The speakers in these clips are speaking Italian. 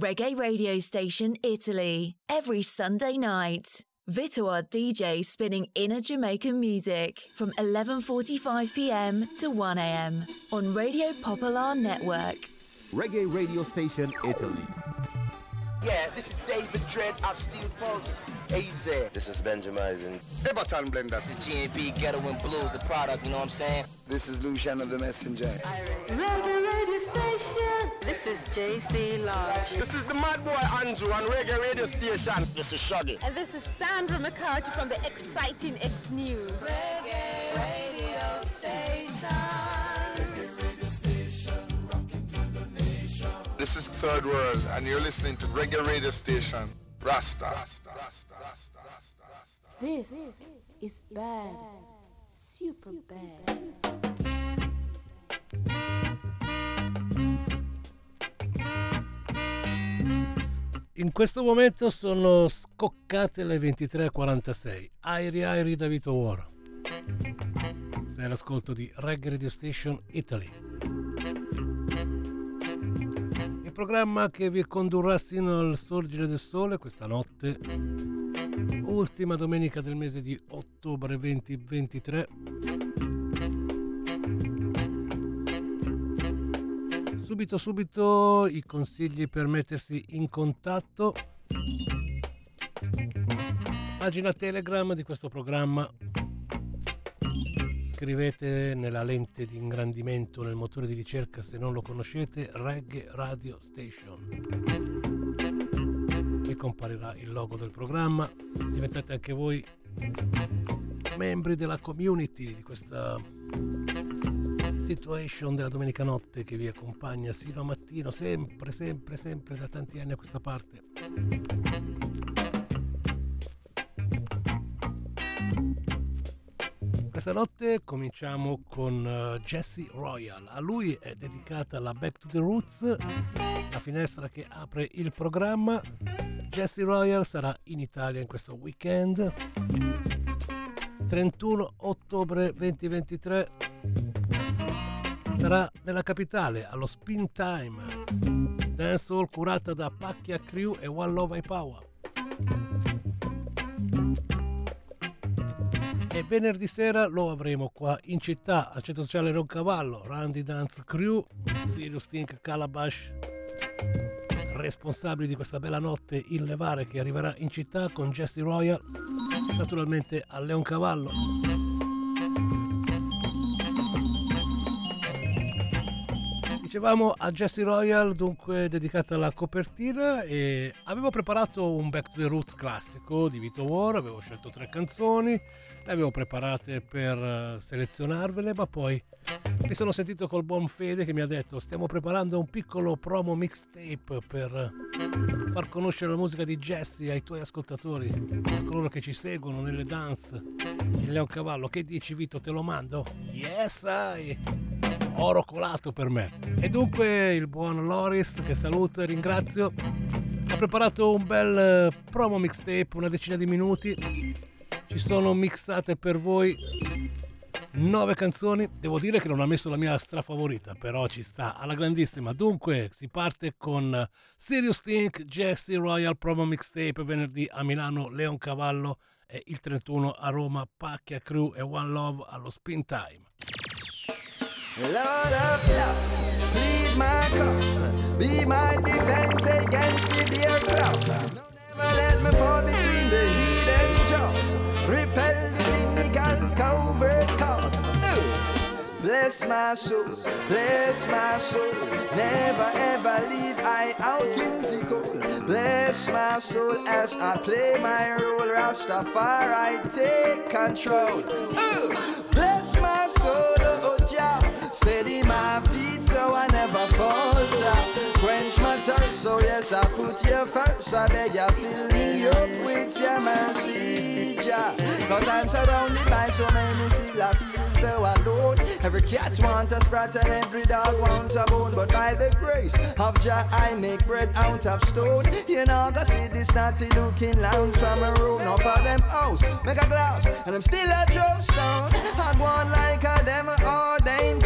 Reggae radio station Italy, every Sunday night. Vitoar DJ spinning inner Jamaican music from 11:45 p.m. to 1 a.m. on Radio Popular Network. Reggae radio station Italy. Yeah, this is David Dredd of Steel Pulse. AZ. This is Benjamin. Everton Blender. This is GNP Ghetto and Blues, the product, you know what I'm saying? This is Lucian of the Messenger. Reggae radio station. This is JC Lodge. This is the Mad Boy Andrew on Reggae radio station. This is Shaggy. And this is Sandra McCarthy from the exciting X News. Reggae This is Third World, and you're listening to Reggae Radio Station. Rasta. Rasta. Rasta. Rasta. Rasta. Rasta. This is bad. Super bad. In questo momento sono scoccate le 23.46. Airi Airi da Vito War. Sei all'ascolto di Reggae Radio Station Italy. Programma che vi condurrà sino al sorgere del sole questa notte, ultima domenica del mese di ottobre 2023. Subito subito i consigli per mettersi in contatto. Pagina Telegram di questo programma. Scrivete nella lente di ingrandimento nel motore di ricerca se non lo conoscete Reggae Radio Station. Vi comparirà il logo del programma. Diventate anche voi membri della community di questa situation della domenica notte che vi accompagna sino a mattino, sempre, sempre, sempre da tanti anni a questa parte. Questa notte cominciamo con uh, Jesse Royal. A lui è dedicata la Back to the Roots, la finestra che apre il programma. Jesse Royal sarà in Italia in questo weekend. 31 ottobre 2023 sarà nella capitale allo Spin Time, dancehall curata da Pacchia Crew e One Love I Power. E venerdì sera lo avremo qua in città al centro sociale Roncavallo, Randy Dance Crew, Sirius Think Calabash, responsabili di questa bella notte in levare che arriverà in città con Jesse Royal, naturalmente a Leoncavallo. Dicevamo a Jesse Royal, dunque dedicata alla copertina e avevo preparato un Back to the Roots classico di Vito War, avevo scelto tre canzoni, le avevo preparate per selezionarvele, ma poi mi sono sentito col buon fede che mi ha detto stiamo preparando un piccolo promo mixtape per far conoscere la musica di Jesse ai tuoi ascoltatori, a coloro che ci seguono nelle dance, il Leon Cavallo, che dici Vito te lo mando? Yes I! oro colato per me. E dunque il buon Loris, che saluto e ringrazio, ha preparato un bel promo mixtape, una decina di minuti. Ci sono mixate per voi nove canzoni. Devo dire che non ha messo la mia strafavorita, però ci sta alla grandissima. Dunque si parte con Sirius Think, Jesse Royal promo mixtape venerdì a Milano, Leon Cavallo e il 31 a Roma, Pacchia Crew e One Love allo Spin Time. Lord of love, plead my cause, be my defense against the dear clouds. Let me fall between the hidden jaws, repel the cynical covert. Ooh. Bless my soul, bless my soul, never ever leave I out in the cold. Bless my soul as I play my role, Rastafari take control. Bless my soul, oh, oh Jah. Steady my feet so I never falter. Quench my thirst, so yes, I put you first. I beg you, fill me up with your mercy, Jah. Cause I'm surrounded by so many, still I feel so alone. Every cat wants a sprat and every dog wants a bone. But by the grace of Jah, I make bread out of stone. You know, I see this looking lounge from a room. Up of them house, make a glass, and I'm still a drop stone. I go on like a them ordained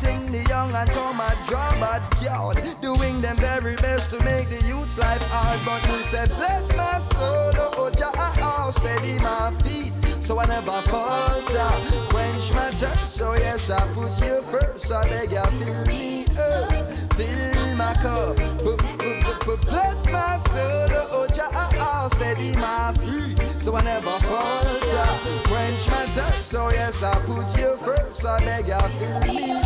to the young and come a job at yard. Doing them very best to make the youth's life hard, but me said, bless my soul, oh Jah, oh, ah, ah, steady my feet, so I never falter. Quench my thirst, so yes, I put you first. I beg you, fill me up, fill my cup. Bless my soul, oh Jah, oh, ah, steady my feet, so I never falter. Quench my thirst, so yes, I put you first. I beg you, fill me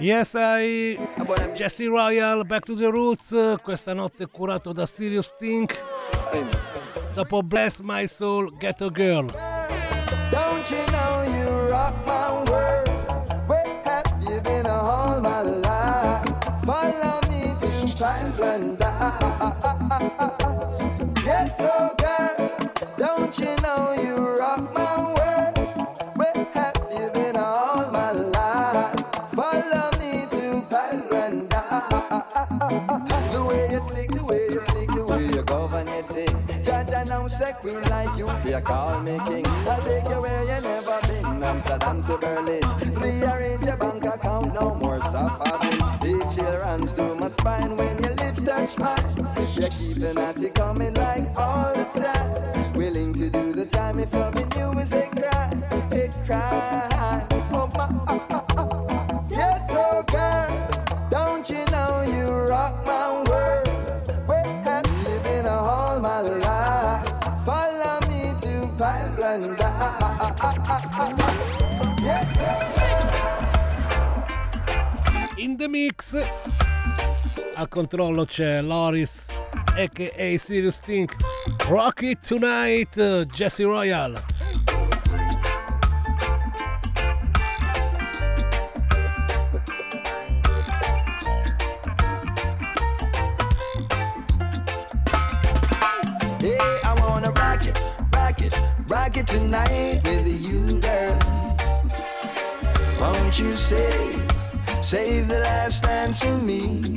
Yes, I Jesse Royal, Back to the Roots, questa notte curato da Sirius Think. Dopo Bless My Soul, Ghetto Girl. Don't you know you rock my world? Where have you been all my life? Follow me to paradise. The way you slick, the way you flick, the way you govern it. Judge announce a queen like you, fear call me king. I'll take you where you never been, Amsterdam to Berlin. Rearrange your bank account, no more suffering. Each chill runs to my spine when your lips touch mine. You keep the natty coming like all the paradise. In the mix al controllo c'è Loris aka Sirius Think Rock It Tonight Jesse Royal you save, save the last dance for me?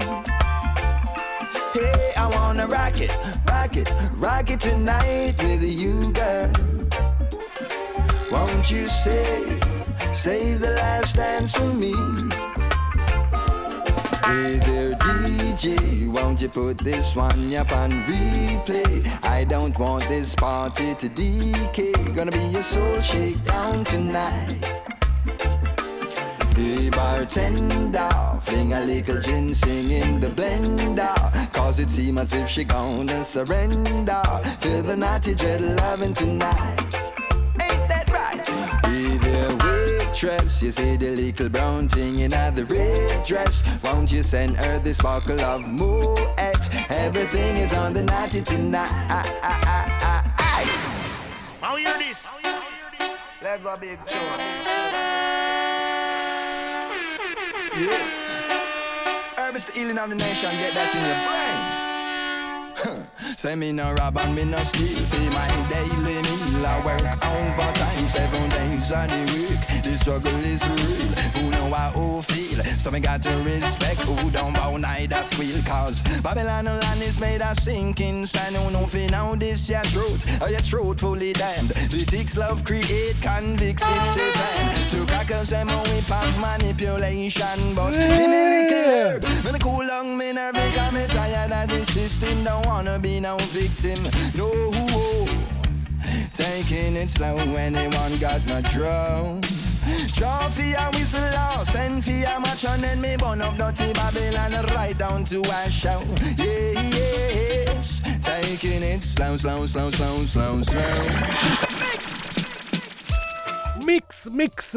Hey, I wanna rock it, rock it, rock it tonight with you, girl. Won't you save, save the last dance for me? Hey there, DJ, won't you put this one up on replay? I don't want this party to decay. Gonna be a soul shakedown tonight. Hey bartender, fling a little ginseng in the blender. Cause it seems as if she gonna surrender to the naughty dread loving tonight. Ain't that right? Hey there, waitress, you see the little brown thing in the red dress. Won't you send her this sparkle of Moet? Everything is on the naughty tonight. How hear this? Let's go big Yeah. Herb is the healing of the nation, get that in your brain. Say me no rob and me no steal. Feel my daily meal. I work overtime seven days the week. The struggle is real. Who know how who feel? So me got to respect Who don't bow neither squeal. Cause Babylon land is made of sinking sand. Who know fi now this your truth? Or your truthfully damned? The ticks love create convicts It's a plan To crackers them a whip of manipulation. But give me little herb. Me cool down me nerve Because me tired of the system. Don't wanna be no victim. No Taking it slow Anyone got drum Draw for your whistle law Send for your match And me burn up dirty Babylon Right down to a show. Yeah, yes. Taking it slow, slow, slow, slow, slow, slow. Mix Mix.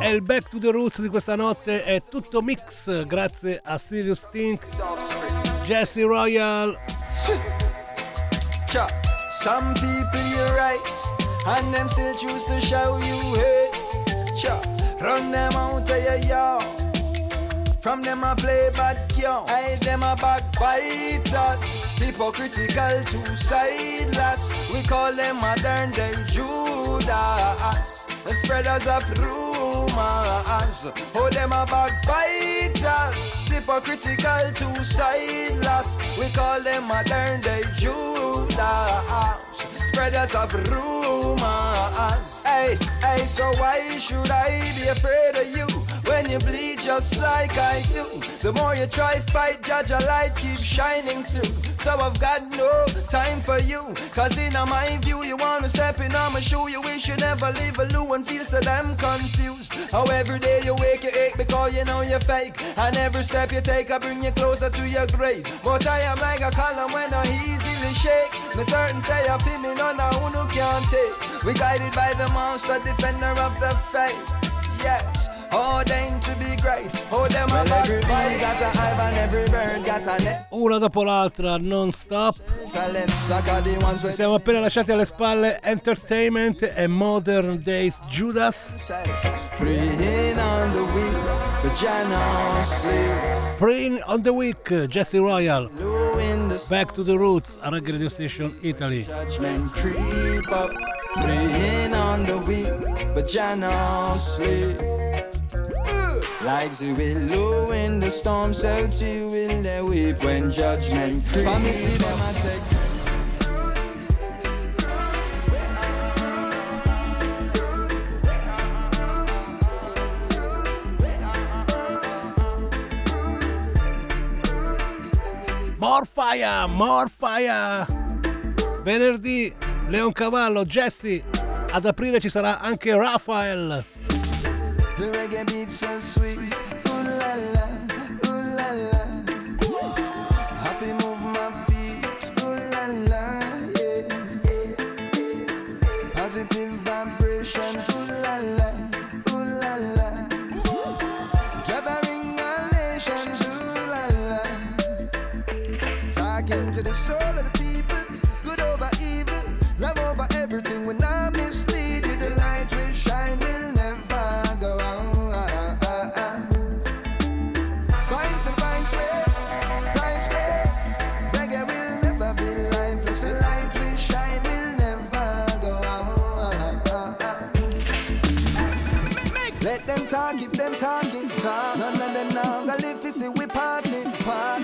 È il back to the roots di questa notte. È tutto mix grazie a Sirius Think Jesse Royal. Some people you're right, and them still choose to show you hate. Run them out of your yard. From them I play bad game, I them a backbiters. Hypocritical, two-sideless. We call them modern day Judas. The spreaders of rumors. Oh, them a backbiters, hypocritical, two-sideless. We call them modern day Judas, spreaders of rumors. Hey, hey, so why should I be afraid of you when you bleed just like I do? The more you try fight, judge a light keeps shining through. So I've got no time for you. Cause in my view, you wanna step in on my shoe. You wish you never leave a loo and feel so damn confused. How every day you wake, you ache because you know you're fake. And every step you take, I bring you closer to your grave. But I am like a column when I easily shake. Me certain say I feel me, none of who can't take. We guided by the monster, defender of the faith. Yes. Una dopo l'altra, non stop. Siamo appena lasciati alle spalle Entertainment e Modern Days Judas. Preen on the Week, Jesse Royal. Back to the Roots, a Radio Station Italy. Praying on the week, but Like the willow in the storm, so too will they weep when judgment creeps. me see them I take. More fire, more fire! Venerdì Leon Cavallo, Jesse. Ad aprile ci sarà anche Rafael. The reggae beat so sweet, ooh la la, ooh la la. We party part.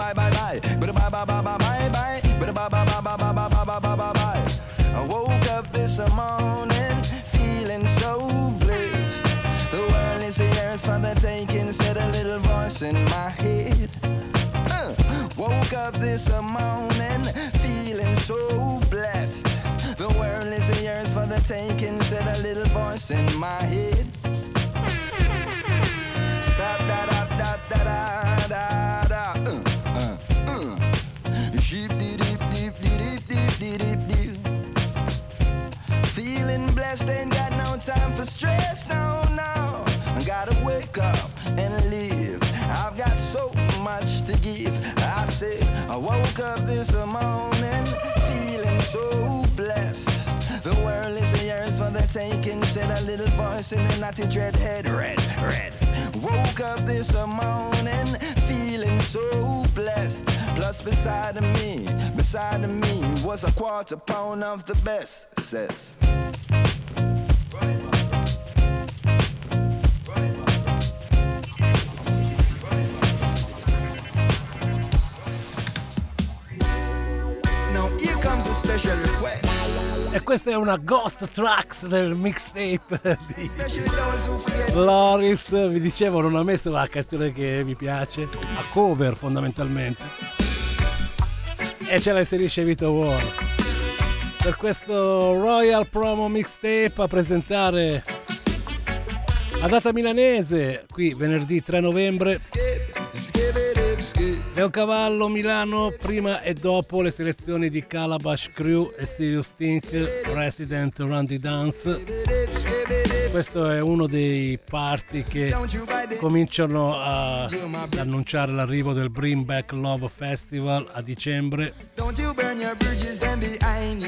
Bye, bye bye bye, bye bye bye bye bye bye, bye bye bye bye bye bye bye bye bye. I woke up this morning feeling so blessed. The world is yours for the taking, said a little voice in my head. Uh, woke up this morning feeling so blessed. The world is yours for the taking, said a little voice in my head. Stop da da da da da da. Sheep dee deep deep dee deep deep dee deep deep. Feeling blessed, ain't got no time for stress, no, no. I gotta wake up and live. I've got so much to give. I said, I woke up this morning feeling so blessed. The world is yours for the taking, said a little voice in a naughty dread head, red, red. Woke up this morning feeling so blessed. Plus beside of me, beside of me was a quarter pound of the best, sis. Now a request. questa è una ghost tracks del mixtape di Loris. Vi dicevo, non ha messo la canzone che mi piace, a cover fondamentalmente. E ce la inserisce Vito War. Per questo Royal Promo Mixtape a presentare la data milanese, qui venerdì 3 novembre. Leoncavallo Milano prima e dopo le selezioni di Calabash Crew e Sirius Tink Resident Randy Dance. Questo è uno dei party che cominciano ad annunciare l'arrivo del Bring Back Love Festival a dicembre.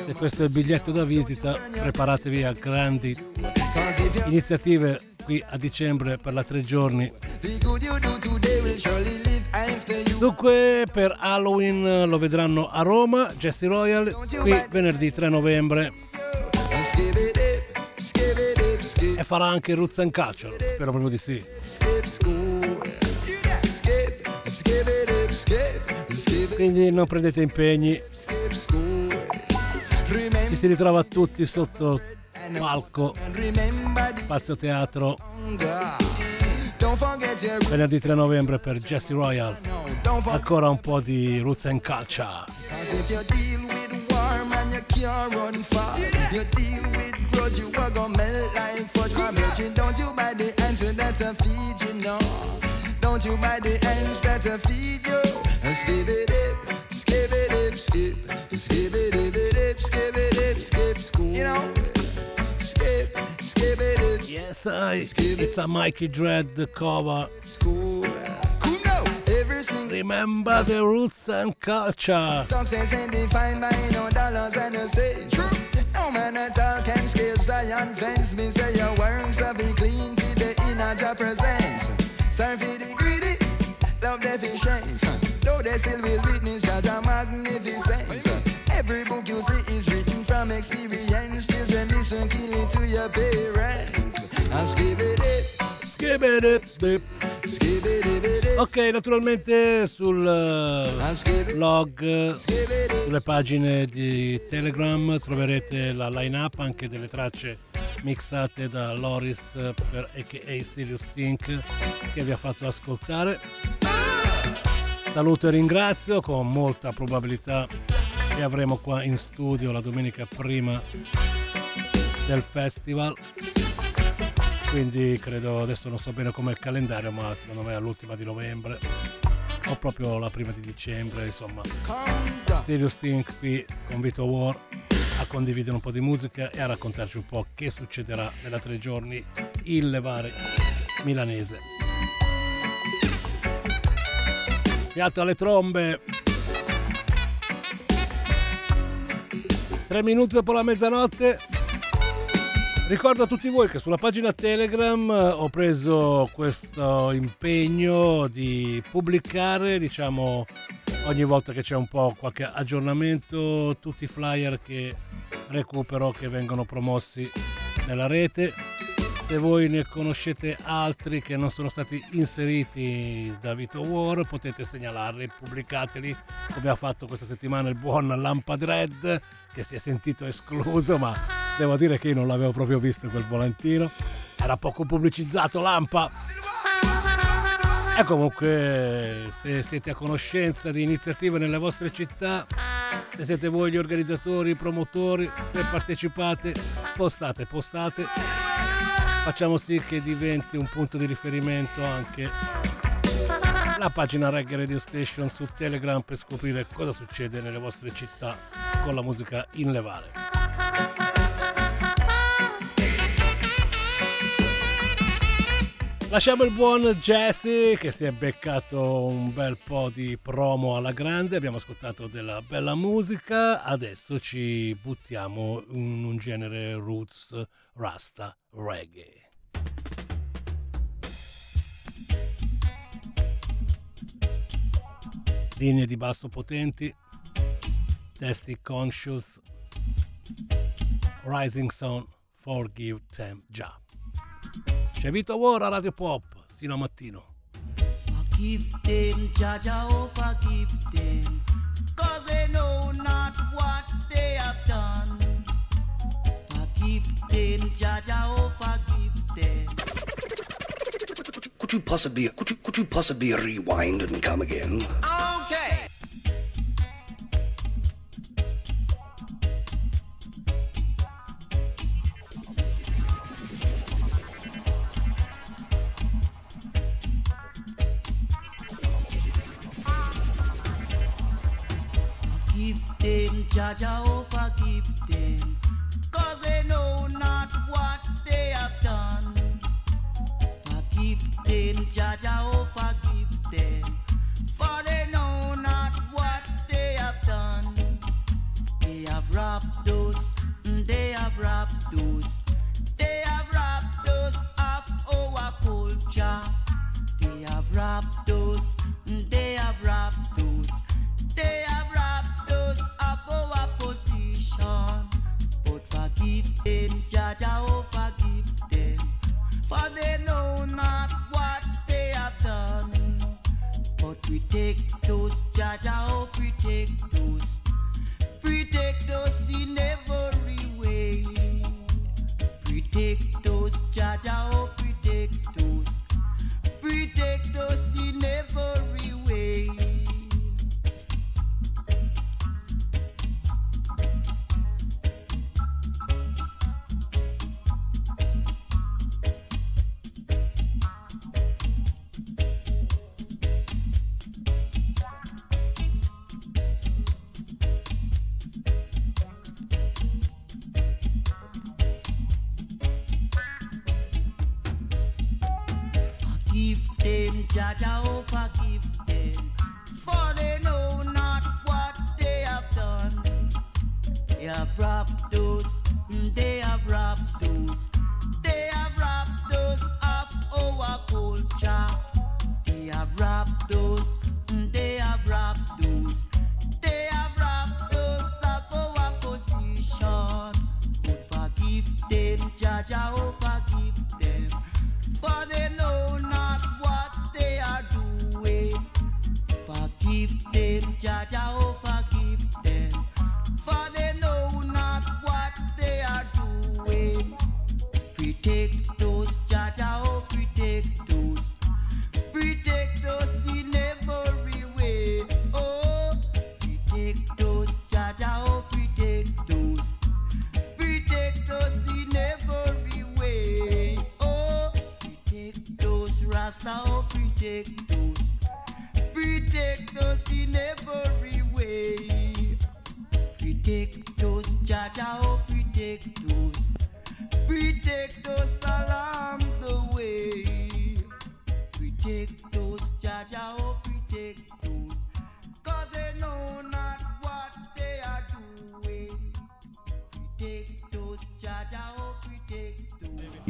Se questo è il biglietto da visita, preparatevi a grandi iniziative qui a dicembre per la tre giorni. Dunque per Halloween lo vedranno a Roma, Jesse Royal, qui venerdì 3 novembre. E farà anche Roots and Culture, spero proprio di sì. Quindi non prendete impegni. Ci si ritrova tutti sotto palco, Spazio Teatro. Venerdì 3 novembre per Jesse Royal. Ancora un po' di Roots and Culture. Can't run far. You deal with grudge, you are gonna melt like fudge. My virgin, don't you buy the answer that I feed you, no. Don't you buy the ends that I feed you. Skip it up, skip it up, skip, skip it up, it up, skip it up, skip school. You know, skip, skip it up. Yes, I. It's a Mikey Dread cover. School. Remember the roots and culture. Success ain't defined by no dollars and a say true. No man at all can scale Zion fence. Me say your works have be clean for the inner to present. Serve for the greedy, love deficient. Though they still will witness that a magnificent. Every book you see is written from experience. Children listen keenly to your parents. And skip it, skip it, skip Ok, naturalmente sul eh, blog, sulle pagine di Telegram troverete la line-up anche delle tracce mixate da Loris per aka Sirius Think che vi ha fatto ascoltare. Saluto e ringrazio, con molta probabilità che avremo qua in studio la domenica prima del festival quindi credo adesso non so bene com'è il calendario ma secondo me all'ultima di novembre o proprio la prima di dicembre insomma. Serious Think qui con Vito War a condividere un po' di musica e a raccontarci un po' che succederà nella tre giorni il levare milanese. Fiato alle trombe. 3 minuti dopo la mezzanotte Ricordo a tutti voi che sulla pagina Telegram eh, ho preso questo impegno di pubblicare, diciamo, ogni volta che c'è un po' qualche aggiornamento, tutti i flyer che recupero che vengono promossi nella rete. Se voi ne conoscete altri che non sono stati inseriti da Vito War, potete segnalarli, pubblicateli, come ha fatto questa settimana il buon Lampad Red, che si è sentito escluso, ma Devo dire che io non l'avevo proprio visto quel volantino. Era poco pubblicizzato Lampa. E comunque se siete a conoscenza di iniziative nelle vostre città, se siete voi gli organizzatori, i promotori, se partecipate, postate, postate. Facciamo sì che diventi un punto di riferimento anche la pagina Reggae Radio Station su Telegram per scoprire cosa succede nelle vostre città con la musica in levare. Lasciamo il buon Jesse che si è beccato un bel po' di promo alla grande, abbiamo ascoltato della bella musica, adesso ci buttiamo in un genere roots rasta reggae. Linee di basso potenti, testi conscious, rising sound, forgive them già. C'è Vito War a Radio Pop, sino a mattino. Forgive them, Jaja, oh forgive them, cause they know not what they have done. forgive them, Jaja, oh forgive them. Could you possibly could you could you possibly rewind and come again? Okay. Them, Jaja, oh forgive them, cause they know not what they have done. Forgive them, Jaja, oh forgive them,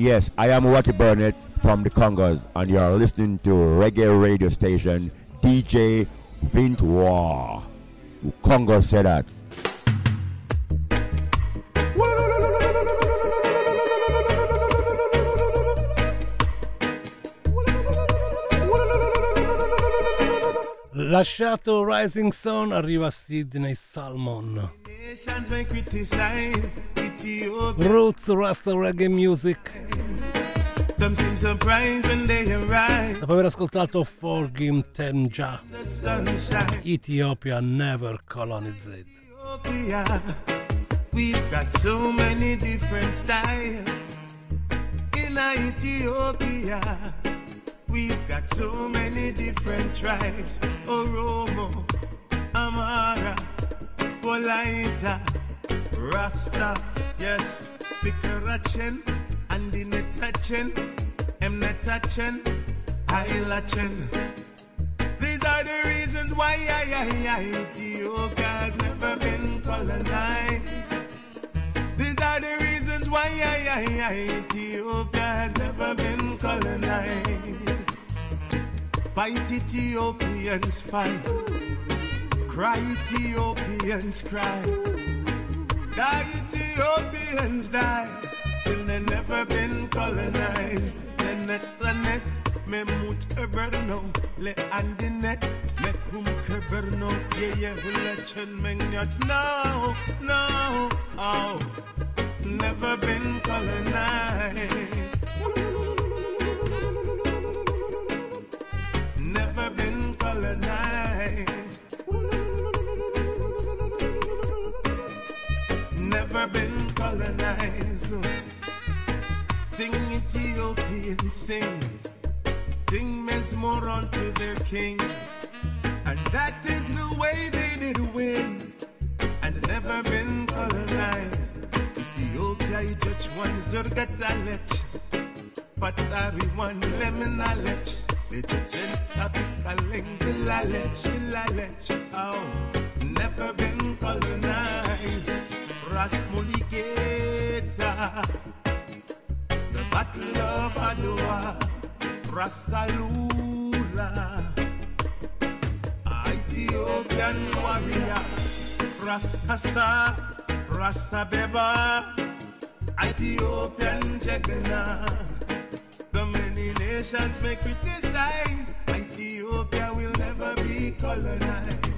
Yes, I am Watty Burnett from the Congos, and you are listening to reggae radio station DJ Vint War. Congo said that. Lasciato Rising Sun arriva Sidney Salmon. Roots Rasta Reggae Music. Dopo aver ascoltato Forgim Temja. Ethiopia never colonized. We've got so many different styles in Ethiopia. We've got so many different tribes. Oromo, Amara, Polaita, Rasta, yes, Fikarachen, Andinetachen, Emnetachen, Ailachen. These are the reasons why I, I, I, Ethiopia's never been colonized. These are the reasons why I, I, I, Ethiopia's never been colonized. Fight Ethiopians fight. Cry Ethiopians cry. Die Ethiopians die. Till they never been colonized. Nenet Sanet, me mut eberno, le andinet, me kum keberno, ye ye hule chen mengyat. No, no, oh. never been colonized. No. Sing Ethiopian, sing. Sing Mesmoron to their king. And that is the way they did win. And never been colonized. Ethiopia, just one zurgatalet. Patari one lemon alet. Little bilalet, bilalet. Oh, never been colonized. The Battle of Adwa. Rasalula. Ethiopian warrior. Rastasa. Rastabeba. Ethiopian Jagana. The many nations may criticize. Ethiopia will never be colonized.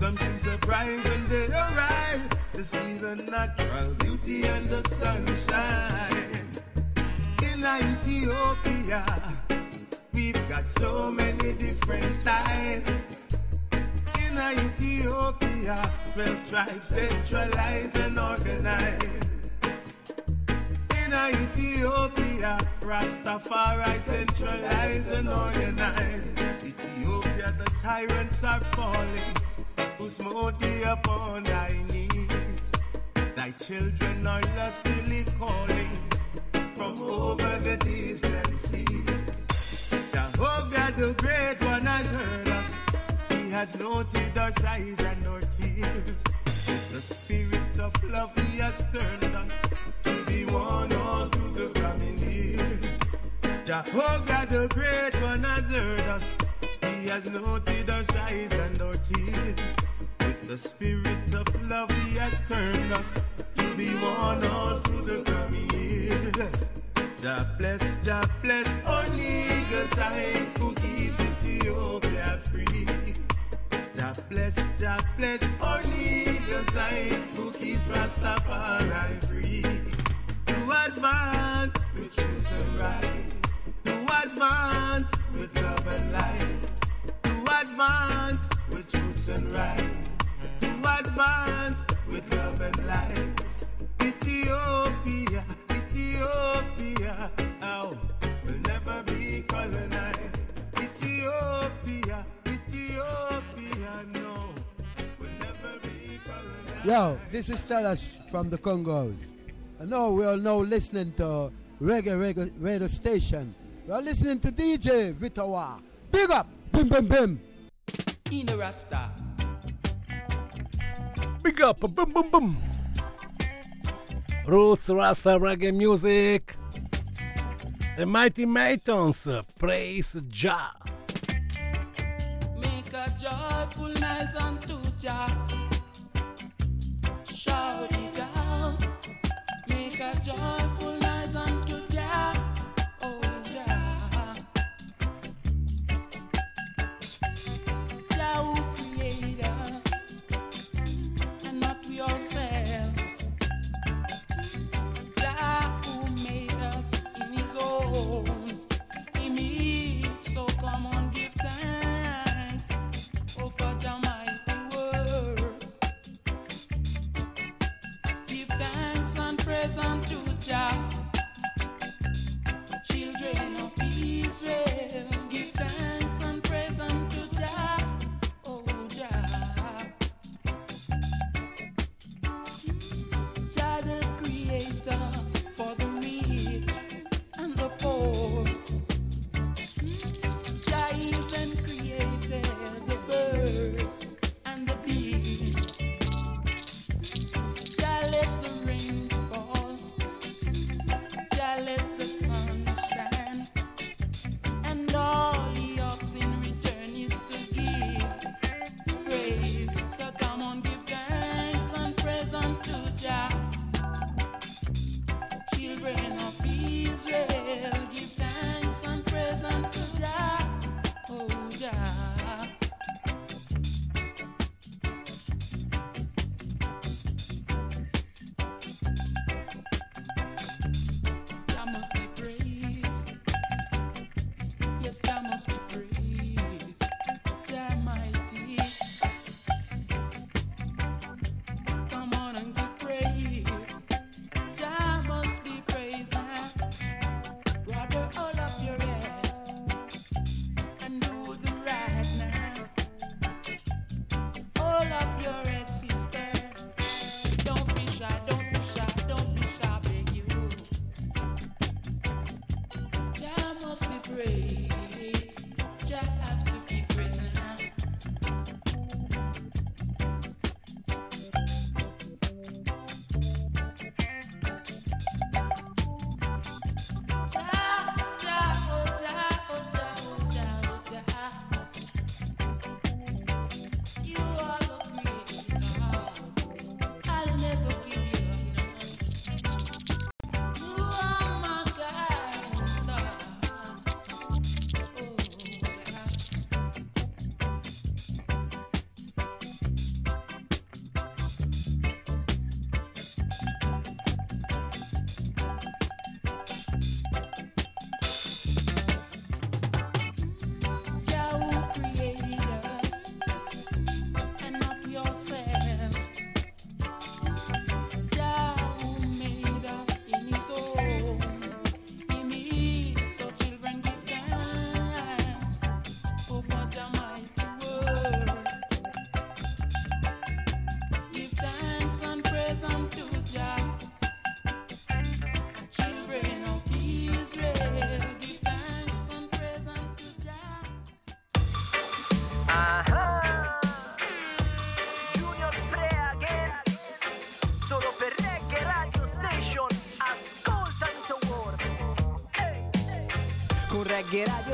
Some seem surprised when they arrive to see the natural beauty and the sunshine. In Ethiopia, we've got so many different styles. In Ethiopia, 12 tribes centralized and organized. In Ethiopia, Rastafari centralized and organized. Ethiopia, the tyrants are falling, who smote thee upon thy knees. Thy children are lustily calling from over the distant seas. Jehovah the Great One has heard us. He has noted our sighs and our tears. The spirit of love he has turned us to be one all through the coming year. Jehovah the Great One has heard us. He has noted our sighs and our tears. The spirit of love he has turned us to be one all through the coming years. Jah bless, Jah bless our legal sign who keeps Ethiopia free. Jah bless, Jah bless our legal sign who keeps Rastafari free. To advance with truth and right. To advance with love and light. To advance with truth and right. To advance with love and light. Ethiopia, Ethiopia, oh, will never be colonized. Ethiopia, Ethiopia, no, will never be colonized. Yo, this is Stalash from the Congos. I know we are now listening to reggae, reggae radio station. We are listening to DJ Vitawa. Big up! Bim bim bim! In the Rasta. Big up, boom, boom, boom. Roots Rasta Reggae Music. The Mighty Matons, praise Jah. Make a joyful noise unto Jah. Shout it out. Make a joyful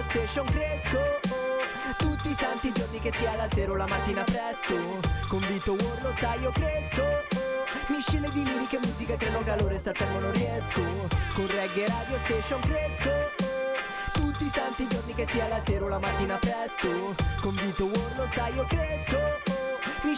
Reggae Radio Station cresco. Tutti i santi giorni che sia la sera o la mattina presto. Con Vito War lo sai io cresco. Miscele di liriche e musica creano calore, sta fermo non riesco. Con Reggae Radio Station cresco. Tutti i santi giorni che sia la sera o la mattina presto Con Vito War lo sai io cresco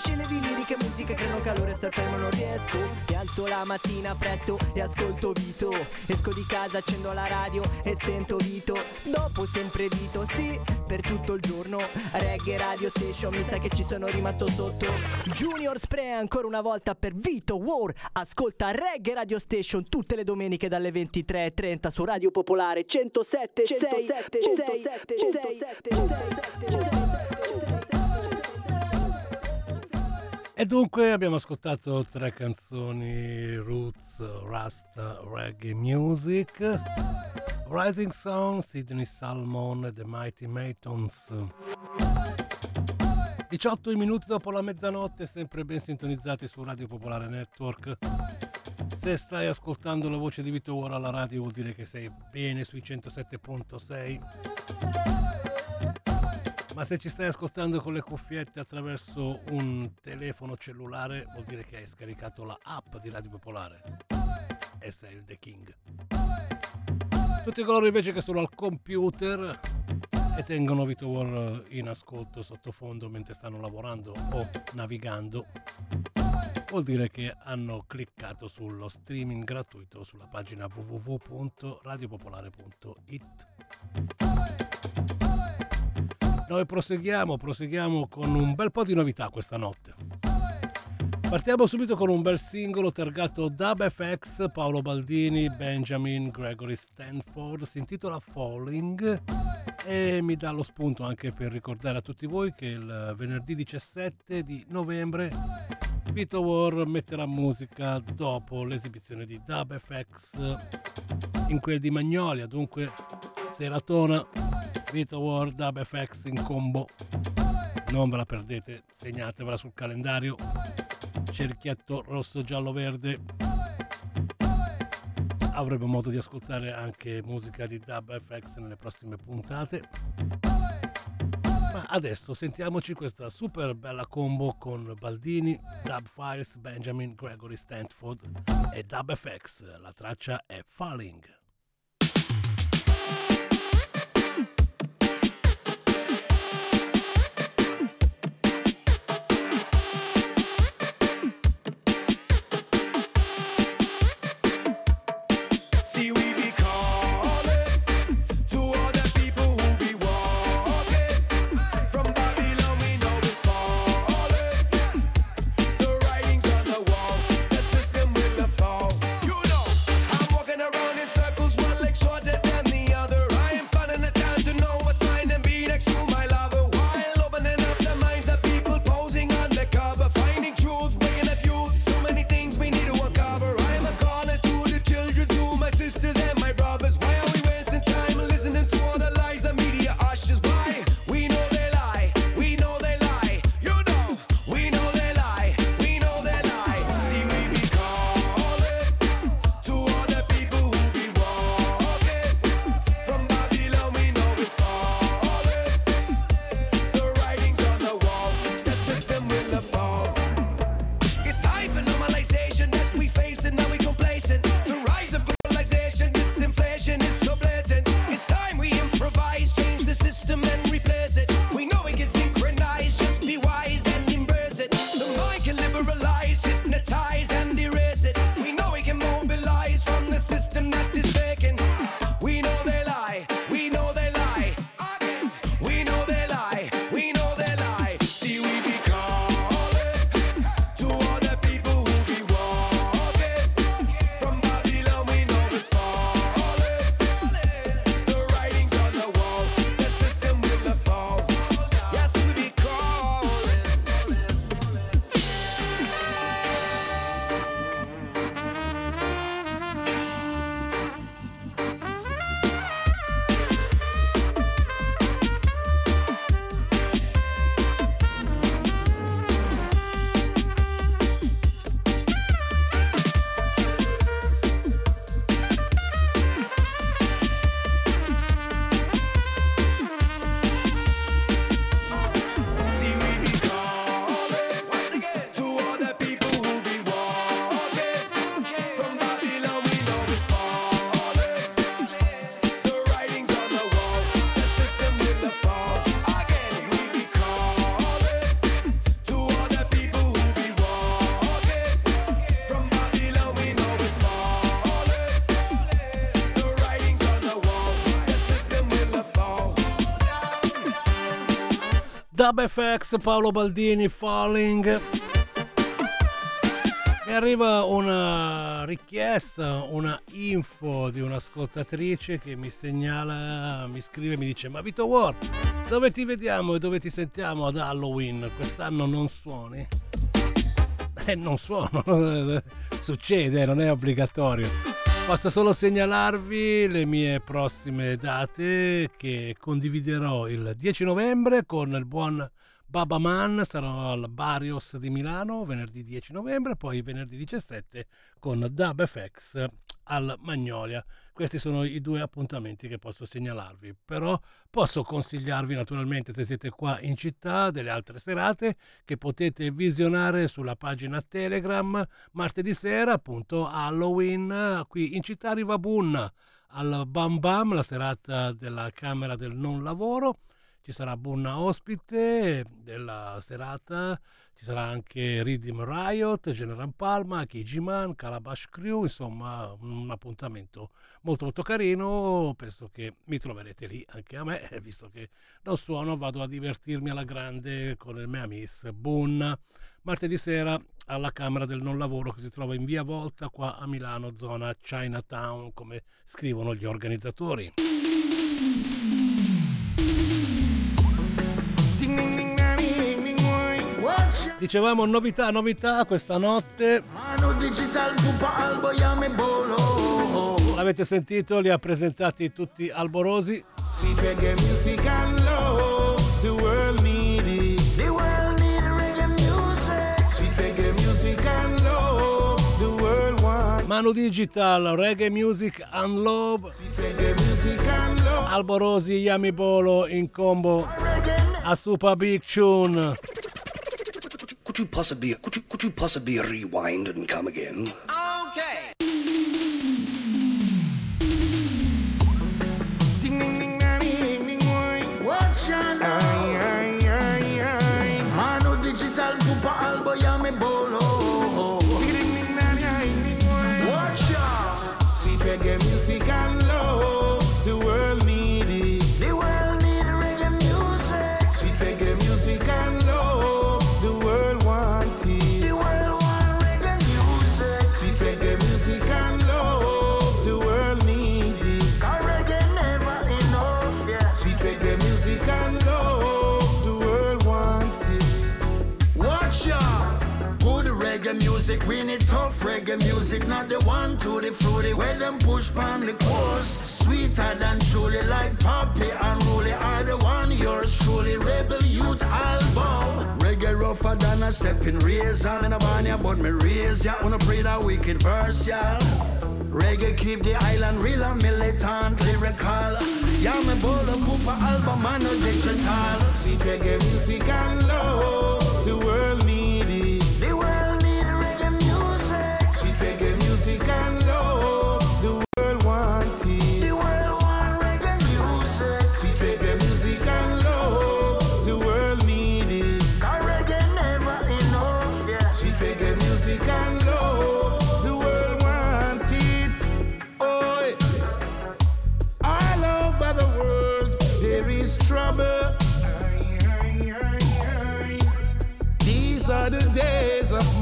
Miscele di liriche e musica creano calore star fermo non riesco E alzo la mattina presto e ascolto Vito Esco di casa, accendo la radio e sento Vito Dopo sempre Vito, sì, per tutto il giorno Reggae Radio Station, mi sa che ci sono rimasto sotto Junior Spray ancora una volta per Vito War Ascolta Reggae Radio Station tutte le domeniche dalle 23.30 su Radio Popolare 107 107 107 E dunque abbiamo ascoltato tre canzoni roots, rasta, reggae music. Rising Sun, Sidney Salmon e The Mighty Maytons. 18 minuti dopo la mezzanotte, sempre ben sintonizzati su Radio Popolare Network. Se stai ascoltando la voce di Vito ora alla radio vuol dire che sei bene sui 107.6. Ma se ci stai ascoltando con le cuffiette attraverso un telefono cellulare vuol dire che hai scaricato la app di Radio Popolare e sei il The King. Tutti coloro invece che sono al computer e tengono Vito in ascolto sottofondo mentre stanno lavorando o navigando vuol dire che hanno cliccato sullo streaming gratuito sulla pagina www.radiopopolare.it. Noi proseguiamo, proseguiamo con un bel po' di novità questa notte. Partiamo subito con un bel singolo targato Dub FX, Paolo Baldini, Benjamin, Gregory Stanford, si intitola Falling e mi dà lo spunto anche per ricordare a tutti voi che il venerdì 17 di novembre Vito War metterà musica dopo l'esibizione di Dub FX in quel di Magnolia, dunque seratona Vito War Dub FX in combo. Non ve la perdete, segnatevela sul calendario. Cerchietto rosso, giallo, verde. Avremo modo di ascoltare anche musica di Dub FX nelle prossime puntate. Ma adesso sentiamoci questa super bella combo con Baldini, Dub Files, Benjamin, Gregory Stanford e Dub FX. La traccia è Falling. Dub FX, Paolo Baldini, Falling. Mi arriva una richiesta, una info di un'ascoltatrice che mi segnala, mi scrive, mi dice ma Vito War, dove ti vediamo e dove ti sentiamo ad Halloween? Quest'anno non suoni? Eh, non suono, succede, non è obbligatorio. Posso solo segnalarvi le mie prossime date che condividerò il 10 novembre con il buon Baba Man, sarò al Barrios di Milano venerdì 10 novembre, poi venerdì 17 con Dub FX al Magnolia. Questi sono i due appuntamenti che posso segnalarvi, però posso consigliarvi naturalmente se siete qua in città delle altre serate che potete visionare sulla pagina Telegram martedì sera appunto Halloween qui in città Rivabun al Bam Bam, la serata della Camera del Non Lavoro. Ci sarà Bunna ospite della serata, ci sarà anche Rhythm Riot, General Palma, KG Man, Calabash Crew, insomma un appuntamento molto molto carino, penso che mi troverete lì anche a me, visto che non suono, vado a divertirmi alla grande con il mio amis Bunna. Martedì sera alla Camera del Non Lavoro che si trova in via Volta qua a Milano, zona Chinatown, come scrivono gli organizzatori. Dicevamo novità, novità questa notte. L'avete sentito, li ha presentati tutti alborosi. World want. Manu Digital, Reggae Music and Love. Reggae music and love. Alborosi, Yami Bolo in combo a Super Big Tune. Could you possibly could you could you possibly rewind and come again? Okay. Ding ding ding da, ding ding boy. Watch out. Reggae music, not the one to the fruity. Where them push pan the course, sweeter than truly, like Poppy and Rolly are the one yours truly. Rebel youth album. Reggae rougher than a stepping razor. I'm in a barn, but me raise ya. Wanna pray that wicked verse, ya. Reggae keep the island real and militant, lyrical. Yeah, me of Cooper album and no digital. Sweet reggae music and love,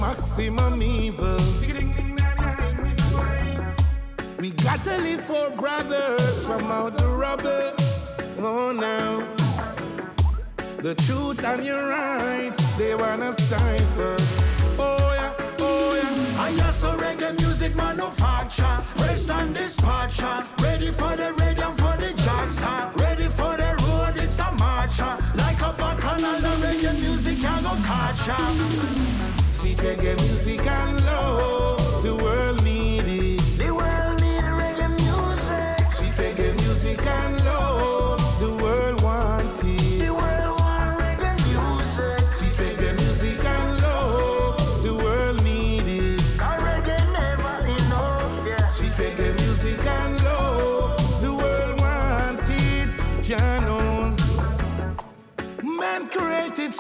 maximum evil. We got to live for brothers from out the rubble. Oh, now. The truth and your rights, they wanna stifle. Oh, yeah, oh, yeah. I hear so reggae music manufacture. Race and dispatcher. Ready for the radio for the jackson. Ready for the road, it's a marcher. Like a bacchanal, the reggae music can go catch She drinking music and love.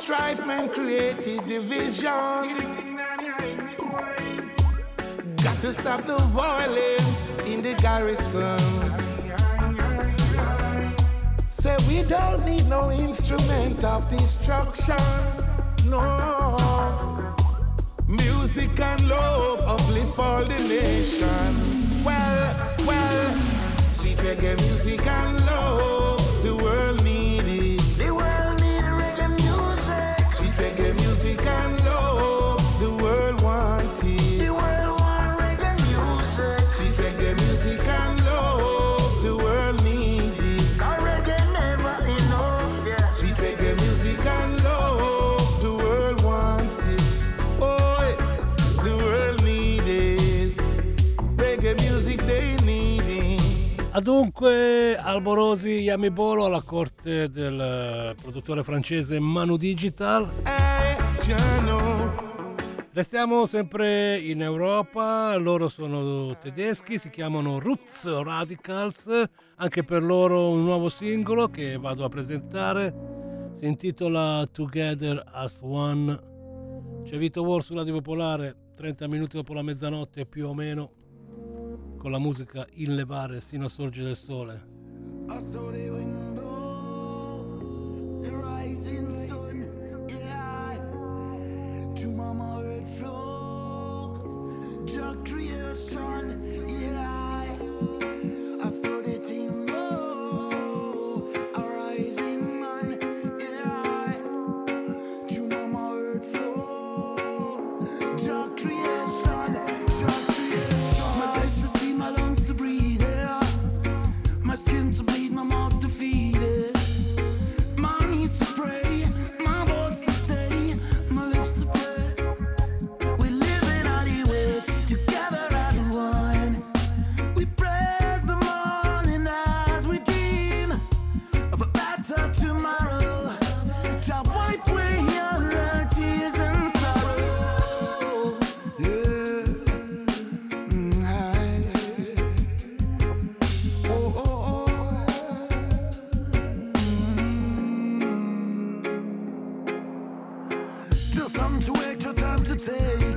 strife, man created division. Got to stop the violence in the garrisons. Say we don't need no instrument of destruction. No. Music and love uplift all the nation. Well, well, sweet reggae music and love. Adunque, Alborosi Yamibolo alla corte del eh, produttore francese Manu Digital. Restiamo sempre in Europa, loro sono tedeschi, si chiamano Roots Radicals, anche per loro un nuovo singolo che vado a presentare, si intitola Together as One. C'è Vito War sulla di Popolare, 30 minuti dopo la mezzanotte più o meno con la musica in levare sino a sorgere del sole. Creation, yeah. I saw still some to wait your time to take.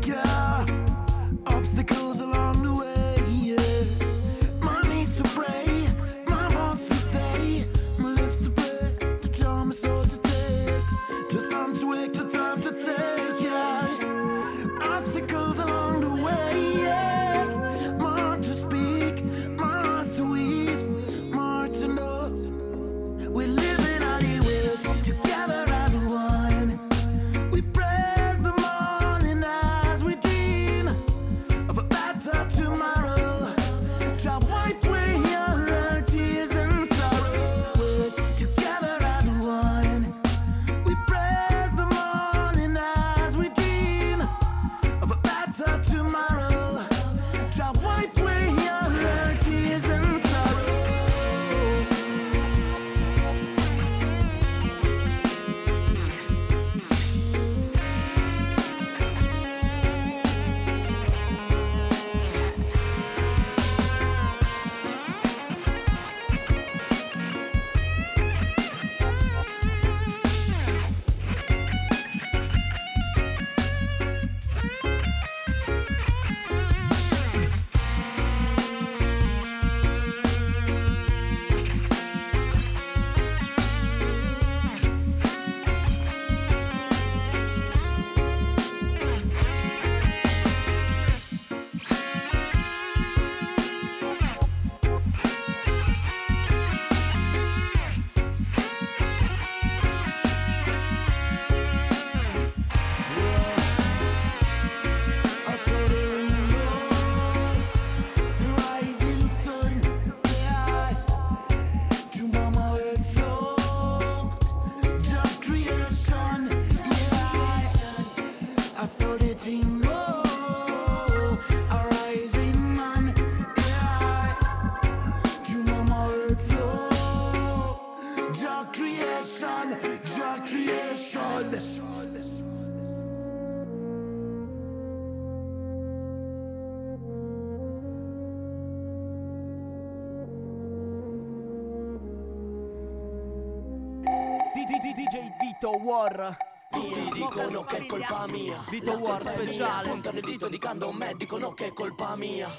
War. Tutti dicono che è colpa mia. Vito War speciale. Puntano il dito indicando un Dicono che è colpa mia.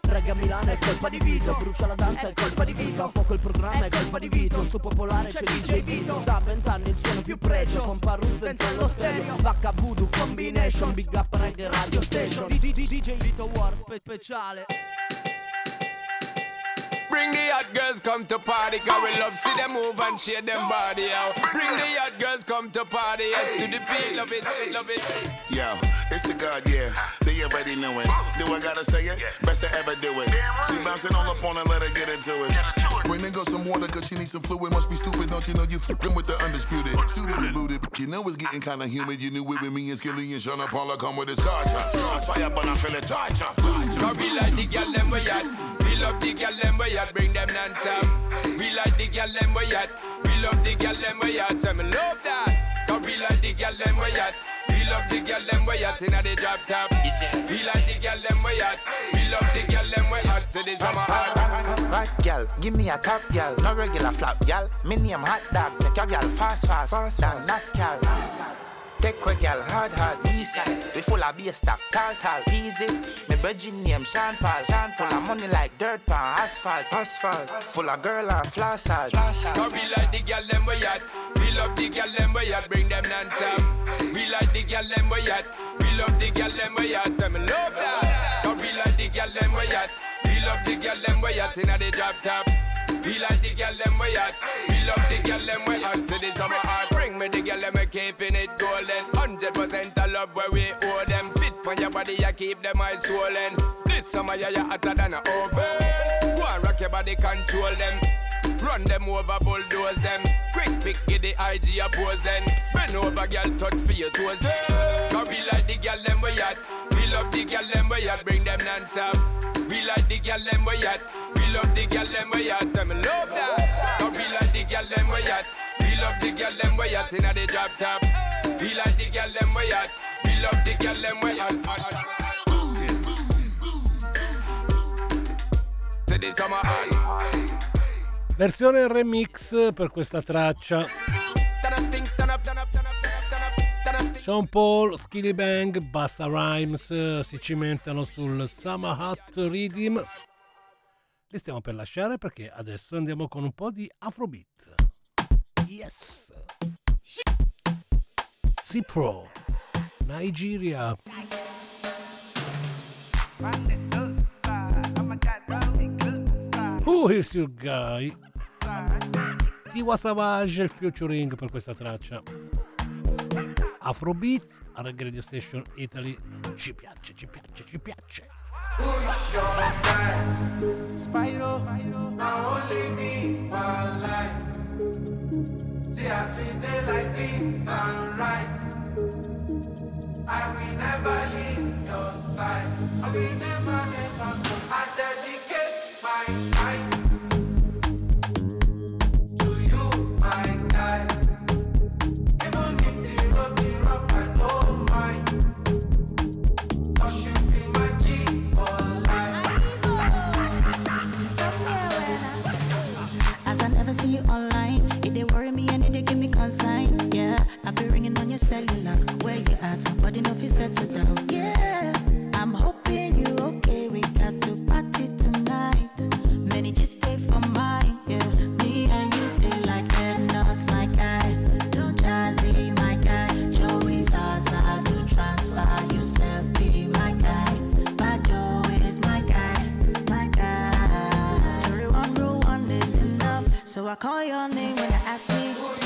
Regga Milano è colpa di Vito. Brucia la danza è colpa di Vito. A fuoco il programma è colpa di Vito. Su popolare c'è DJ Vito. Da vent'anni il suono più pregio. Con Parruzza dentro allo stereo. Vacca Voodoo Combination. Big Up Reggae Radio Station. DJ Vito War speciale. Bring the hot girls come to party, cause we love see them move and shake them body out. Bring the hot girls come to party, yes to the beat, love it, love it. Yo, it's the God, yeah. They already know it. Do I gotta say it? Best to ever do it. She bouncing all up on her, let her get into it. Bring the girl some water cause she needs some fluid. Must be stupid, don't you know you f***ing with the undisputed? Suited and booted. You know it's getting kinda humid. You knew it with me and Skilly and Sean Paula come with his scotch. On fire, but I feel it torture. Cause we like the girl them we at. We love the girl them we at. Bring them non-stop. We like the girl them we at. We love the girl them we at. Say me love that. Cause we like the girl them we at. We love the girl them we at inna the drop top. We like the girl them we at. We love the girl them we at. Say this summer hot. Hot gal, give me a top gal, no regular flap gal. Me name hot dog, take your gal fast, fast, fast, down NASCAR. Take a gal hard, hard, easy. We full of bass stock, tall, tall, easy. Me virgin name Sean Paul, Sean full of money like dirt pan, asphalt, asphalt. Full of girl and hard. Cause we like the girl them we at. We love the girl them we at. Bring them non-stop. We like the girl them we at. We love the girl them we at. Say me love that. We like the girl them we at. We love the girl them we at inna the drop top. We like the girl them we at. We love the girl them we at. Say this summer hot. Bring me the girl them we keeping it golden. Hundred percent of love where we owe them. Fit on your body, you keep them eyes swollen. This summer yeah, you hotter than a oven. Go and rock your body, control them. Run them over, bulldoze them. Quick pick, get the IG oppose then. Bend over, girl, touch for your toes. Cause we like the girl them we at. We love the girl them we at. Bring them non-stop. We like the girl them we at. We love the girl them we at. Say me love that. Cause we like the girl them we at. We love the girl them we at inna the drop top. We like the girl them we at. We love the girl them we at. Versione remix per questa traccia. Sean Paul, Skilly Bang, Basta Rhymes eh, si cimentano sul Summer Hot Rhythm. Li stiamo per lasciare perché adesso andiamo con un po' di Afrobeat. Yes! C-Pro, Nigeria. Who is your guy? Tiwa Savage il featuring per questa traccia. Afrobeat a Reggae Radio Station Italy ci piace, ci piace, ci piace. Spyro, now only me one life. See us we day like this sunrise. I will never leave your side. I will never, never go. I dedicate my time cellular. Where you at? My body fit settle down. Yeah, I'm hoping you okay. We got to party tonight. Many just stay for mine. Yeah, me and you they like head not my guy. Don't jazzy, my guy. Joey's Zaza do transfer. Yourself be my guy. Bado is my guy, my guy. Three one is enough. So I call your name when you ask me.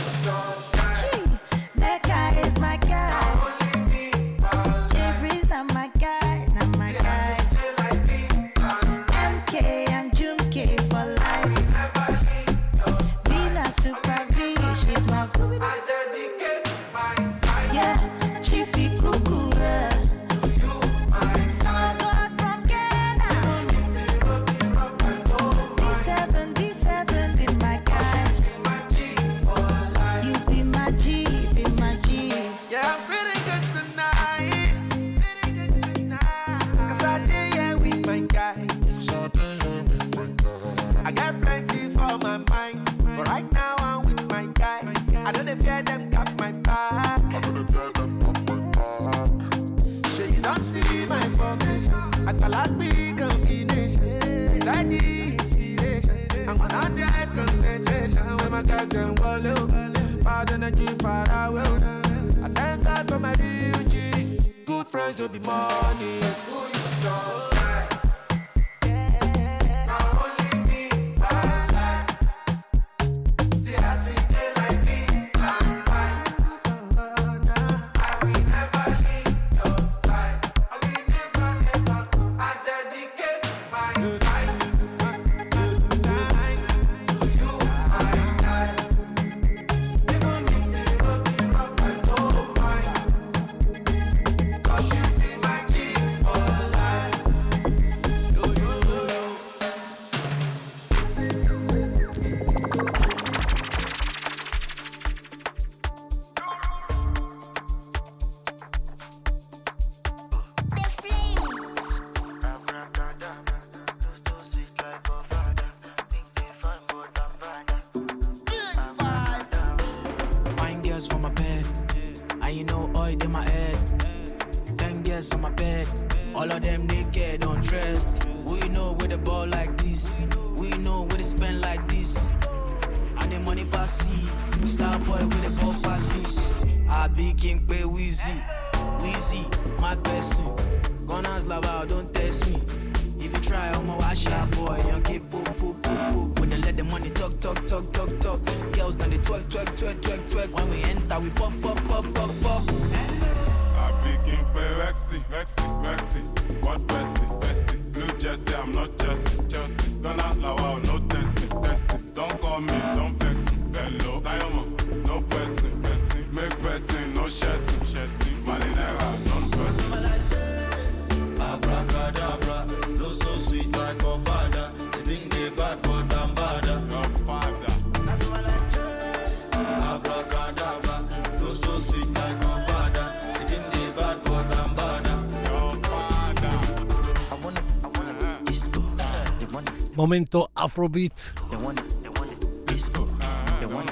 momento Afrobeat.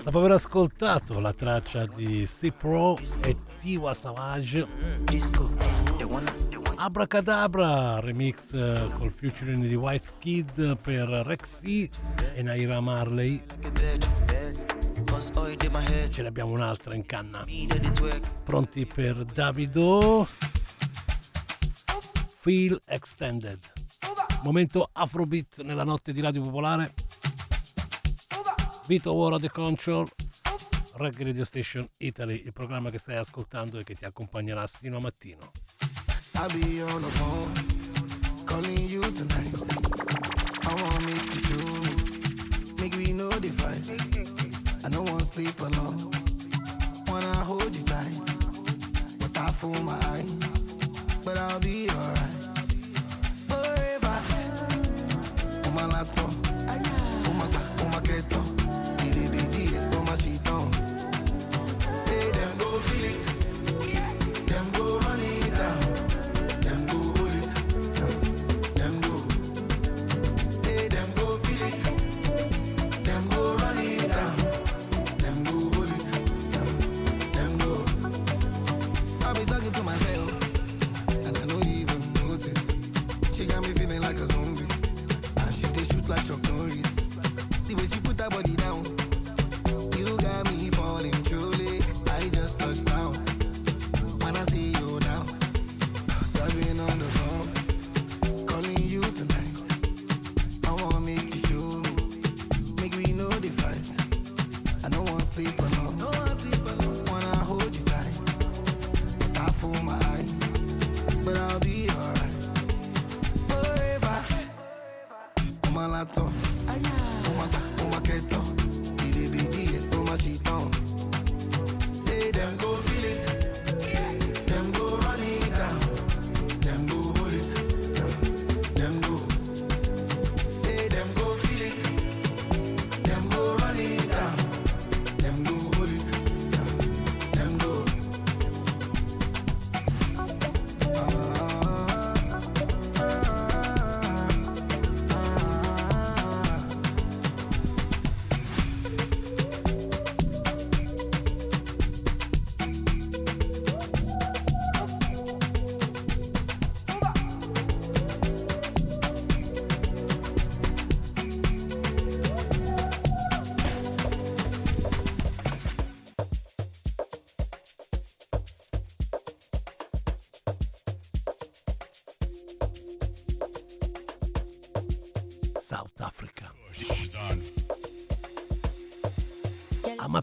Dopo aver ascoltato la traccia di Cipro e Tiwa Savage, Abracadabra, remix eh, col featuring di White Kid per Rexy e Naira Marley. Ce n'abbiamo un'altra in canna. Pronti per Davido? Feel Extended. Momento Afrobeat nella notte di Radio Popolare. Vito War The Control, Reggae Radio Station Italy, il programma che stai ascoltando e che ti accompagnerà sino a mattino. I'll be on the phone, calling you tonight. I wanna make you feel make me no divide. I don't wanna sleep alone, wanna hold you tight. But I fool my eyes, but I'll be alright. malato. Ay,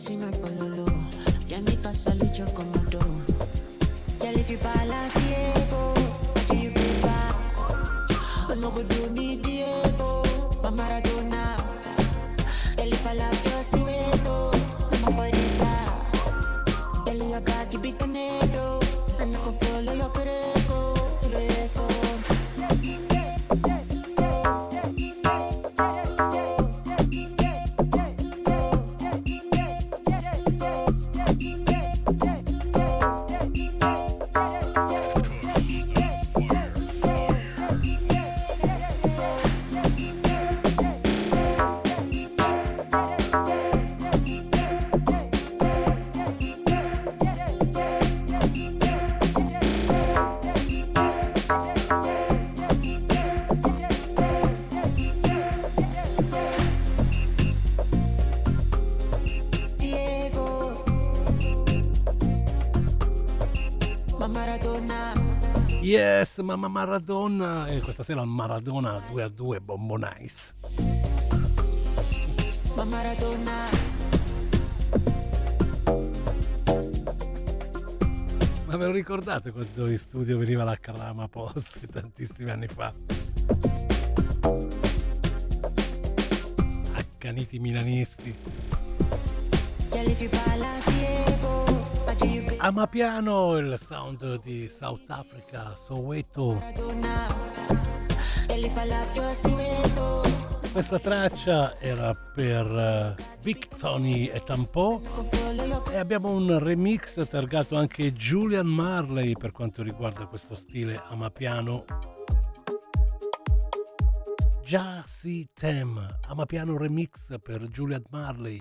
she my balloon. Mamma Maradona e questa sera il Maradona 2 a 2 Bombo Nice Ma Maradona, Ma ve lo ricordate quando in studio veniva la Calama Post tantissimi anni fa? Accaniti milanisti. Amapiano, il sound di South Africa, Soweto. Questa traccia era per eh, Big Tony e Tampò e abbiamo un remix targato anche Julian Marley per quanto riguarda questo stile amapiano. Già si tem, amapiano remix per Julian Marley.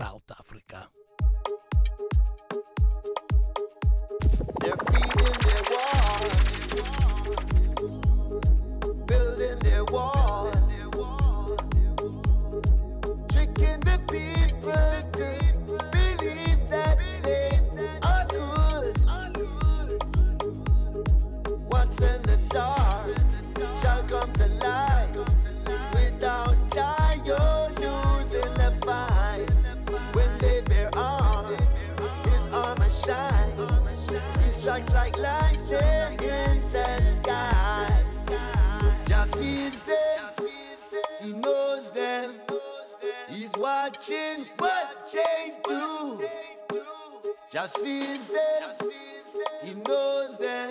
South Africa. They're feeding their walls, building their walls, tricking the people to believe that they are good. What's in the dark shines. He strikes like lightning in the sky. Just sees them, he knows them. He's watching what they do. Just sees them, he knows them.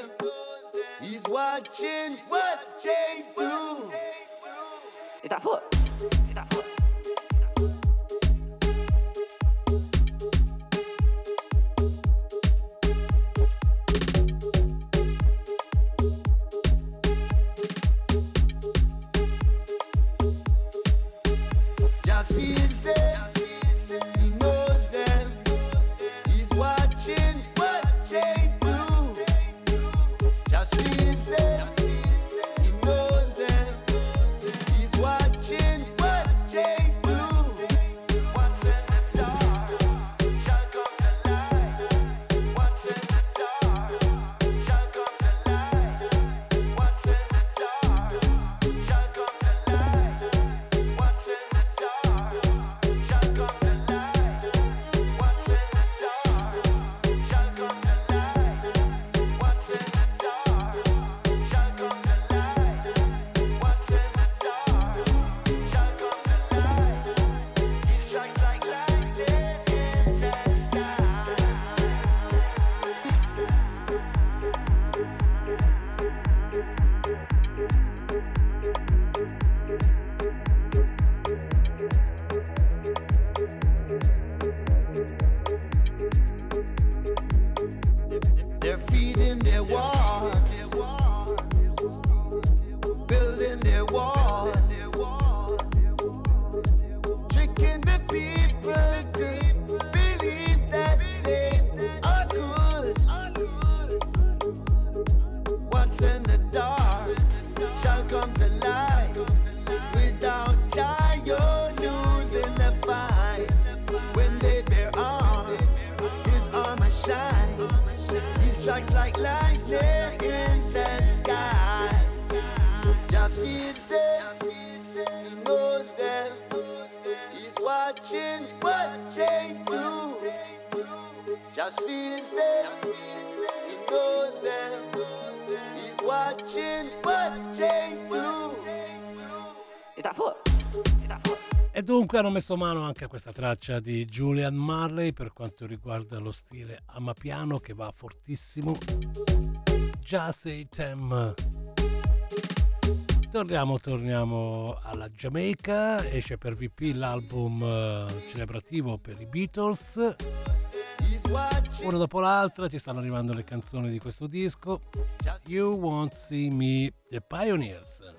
He's watching what they do. Is that foot? hanno messo mano anche a questa traccia di Julian Marley per quanto riguarda lo stile amapiano che va fortissimo. Già sei tem. Torniamo, torniamo alla Giamaica, esce per VP l'album eh, celebrativo per i Beatles. Una dopo l'altra ci stanno arrivando le canzoni di questo disco. You Won't See Me, The Pioneers.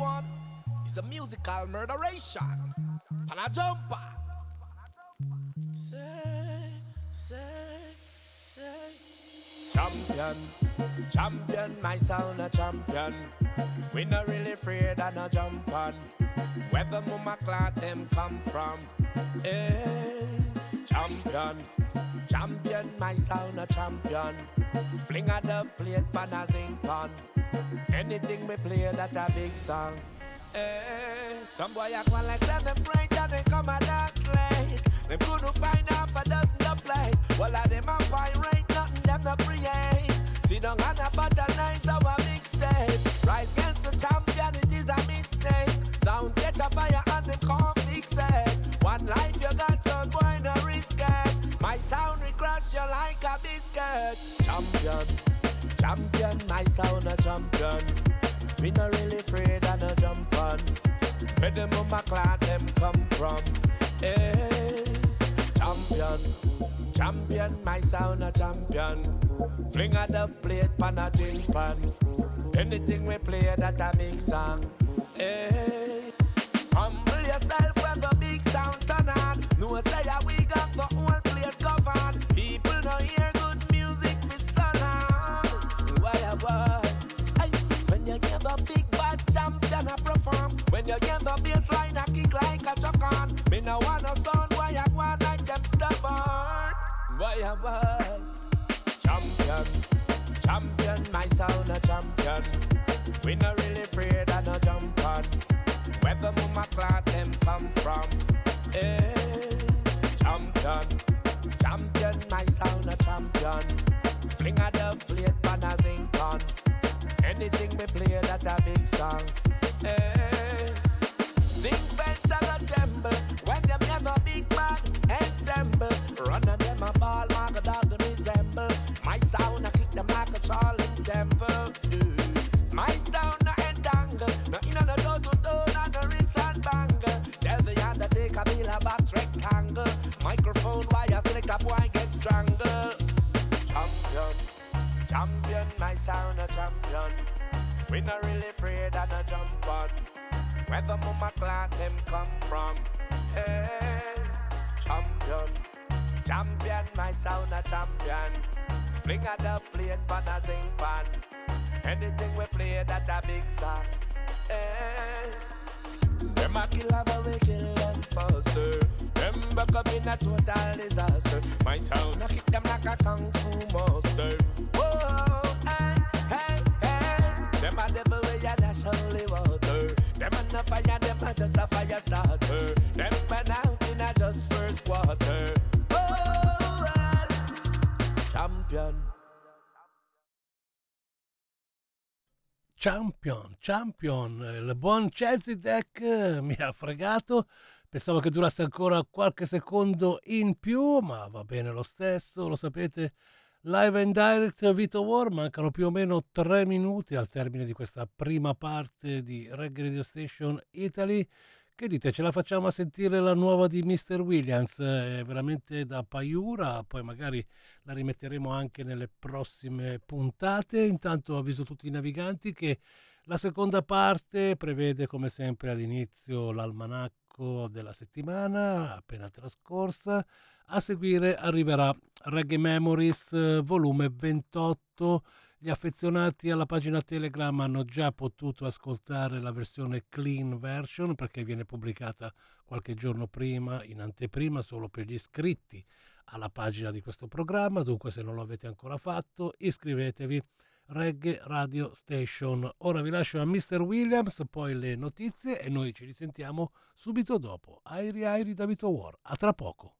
one is a musical murderation. Pana jumper. Say, say, say. Champion, champion, my sound a champion. We not really afraid and no jump on. Where the mama clan them come from? Hey, champion, champion, my sound a champion. Fling at the plate, pan a zinc pan. Anything we play that a big song. Eh, some boy act one like seven break and they come a dance late. Them couldn't find half a dozen to play. Well, of them a pirate, nothing them no create. Sit down and a bottleize our mixtape. Rise against the champion, it is a mistake. Sound catch a fire and they can't fix it. One life you got, so boy no risk it. My sound crush you like a biscuit. Champion, champion, my sound a champion. We not really afraid of no jump on. Where them mama clan them come from? Eh, champion, champion, my sound a champion. Fling at the plate pan a tin pan. Anything we play that a big song. Eh, no want no sound why go on like them stubborn. Why a boy? Champion, champion, my sound a champion. We not really afraid of no jump on. Where the mama clan them come from? Eh, champion, champion, my sound a champion. Fling at the plate, pan a zinc on. Anything we play that a big song. Eh, zinc fence a tremble Where the mama clan them come from. Hey, champion, champion, my sound a champion. Fling at the plate, pan a zinc pan. Anything we play that a big song. Eh. Them a killer but we kill them faster. Them back up in a total disaster. My sound a kick them like a kung fu master. Whoa, hey, hey, hey. Them a devil way a water. Them a fire, them a just a fire starter. Them burn out in a just first quarter. Oh, champion. Champion, champion, il buon Chelsea Deck eh, mi ha fregato, pensavo che durasse ancora qualche secondo in più, ma va bene lo stesso, lo sapete, live and direct Vito War, mancano più o meno tre minuti al termine di questa prima parte di Reggae Radio Station Italy. Che dite, ce la facciamo a sentire la nuova di Mr. Williams? È veramente da paiura, poi magari la rimetteremo anche nelle prossime puntate. Intanto avviso tutti i naviganti che la seconda parte prevede come sempre all'inizio l'almanacco della settimana appena trascorsa. A seguire arriverà Reggae Memories eh, volume 28. Gli affezionati alla pagina Telegram hanno già potuto ascoltare la versione clean version perché viene pubblicata qualche giorno prima in anteprima solo per gli iscritti alla pagina di questo programma. Dunque, se non lo avete ancora fatto, iscrivetevi. Reggae Radio Station. Ora vi lascio a Mr. Williams, poi le notizie e noi ci risentiamo subito dopo. Airi Airi da Vito War. A tra poco.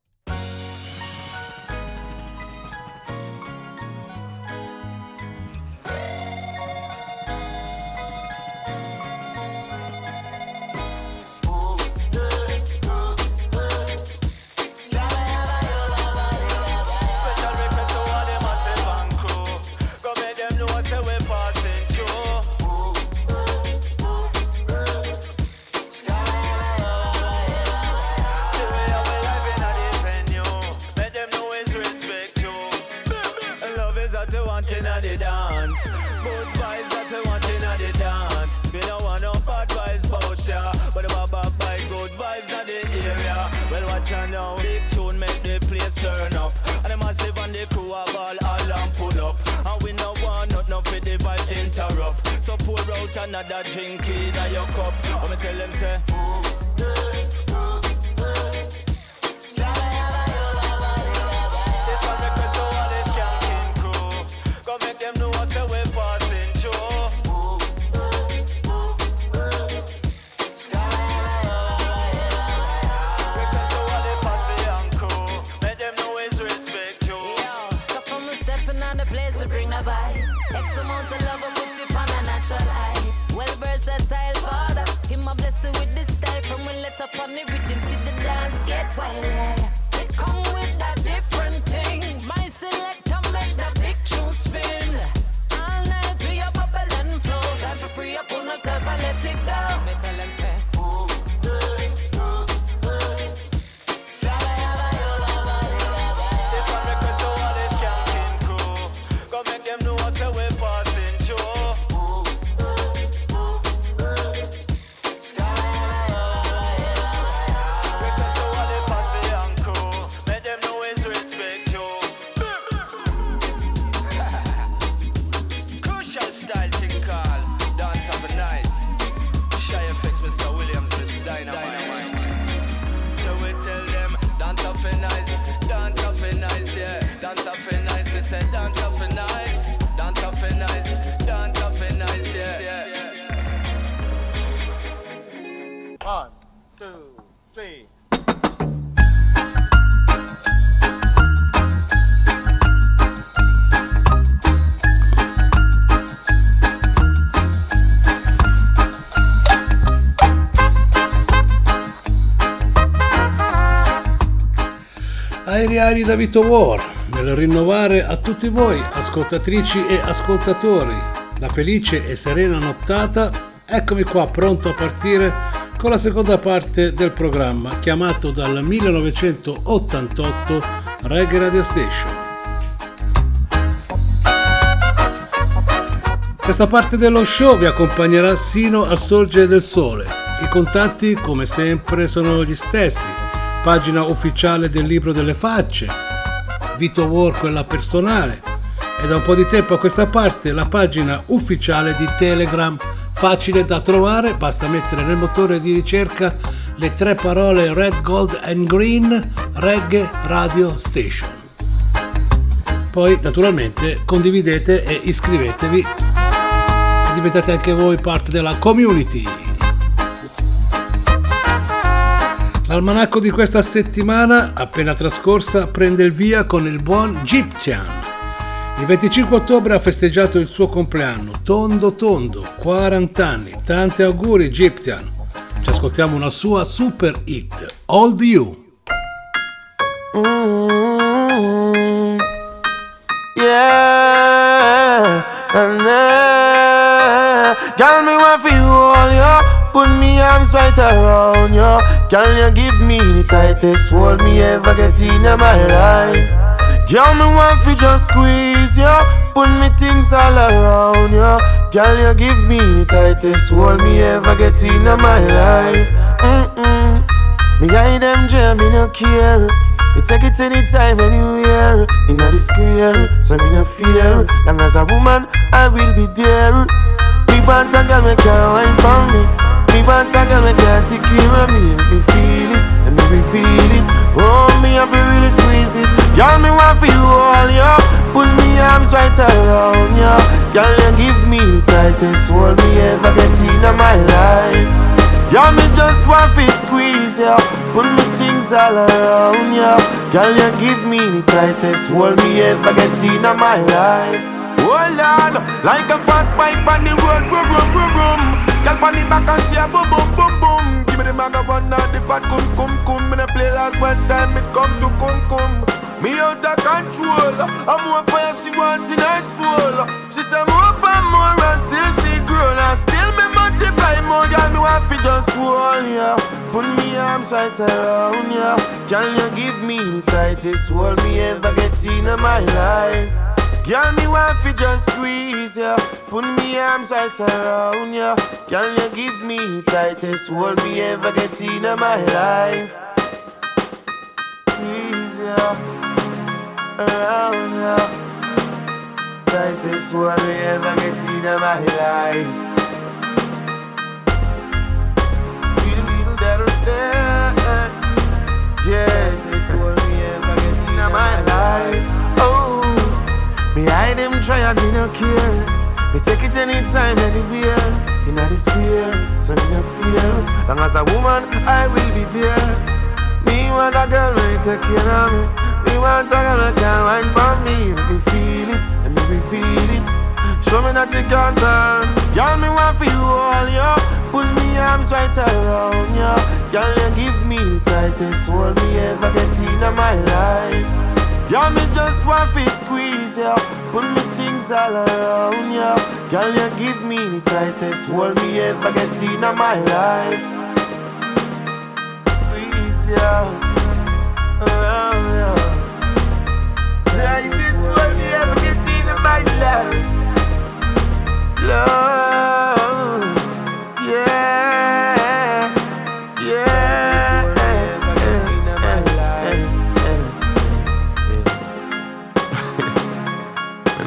Aeri da Vito War, nel rinnovare a tutti voi, ascoltatrici e ascoltatori, la felice e serena nottata, eccomi qua pronto a partire con la seconda parte del programma chiamato dal 1988 Reggae Radio Station. Questa parte dello show vi accompagnerà sino al sorgere del sole. I contatti, come sempre, sono gli stessi. Pagina ufficiale del libro delle facce, Vito War quella personale e da un po' di tempo a questa parte la pagina ufficiale di Telegram, facile da trovare, basta mettere nel motore di ricerca le tre parole Red, Gold and Green Reggae Radio Station. Poi naturalmente condividete e iscrivetevi e diventate anche voi parte della community. L'almanacco di questa settimana, appena trascorsa, prende il via con il buon Gyptian. Il 25 ottobre ha festeggiato il suo compleanno, tondo tondo, 40 anni. Tanti auguri Gyptian. Ci ascoltiamo una sua super hit, Old You. Mm, yeah, and uh, girl, me want for you all, yo. Put me arms right around you. Girl, you give me the tightest hold me ever get in my life. Girl, me want for just squeeze you. Put me things all around you. Girl, you give me the tightest hold me ever get in my life. Mm-mm. Me hide them jam, me no care. You take it anytime hear Inna the square, so me no fear Long as a woman, I will be there want a girl me can wine for me Me want a girl me can take me. Let me feel it, let me feel it. Oh, me have to really squeeze it. Girl, me want for you all, yo Put me arms right around you Girl, you give me the tightest hold me ever get in my life. Girl, me just want to squeeze ya. Put me things all around ya. Girl, you give me the tightest hold me ever get in my life. Hold on, like a fast bike on the road, boom, boom, boom, boom Girl, on the back and she a boom, boom, boom, boom. Give me the maga one now, the fat cum, cum, cum Me play last one time, it come to cum, cum Me out of control. I'm more fire, she want in her soul. She say more and more and still she grown. And still me multiply more, girl, me want fi just hold ya. Put me arms right around ya. Girl, you give me the tightest hold me ever get in my life Girl, me want fi just squeeze ya Put me arms right around ya Girl, you give me tightest hold me ever get in my life Squeeze ya Around ya tightest hold me ever get in my life. Sweet little devil. Yeah, this hold me ever get in my life. Me hide them try and me no care. Me take it anytime, anywhere. In the square, so me no fear. Long as a woman, I will be there. Me want a girl when take care of me. Me want a girl that can wine for me. Let me feel it, let me feel it. Show me that you can turn. Girl, me want for you all, yo. Put me arms right around you. Girl, you give me the tightest hold me ever get in my life. Girl, me just want to squeeze you. Put me things all around you. Girl, you give me the tightest hold me ever get in my life. Squeeze you. Around you. Tightest hold me ever get in my life. Love,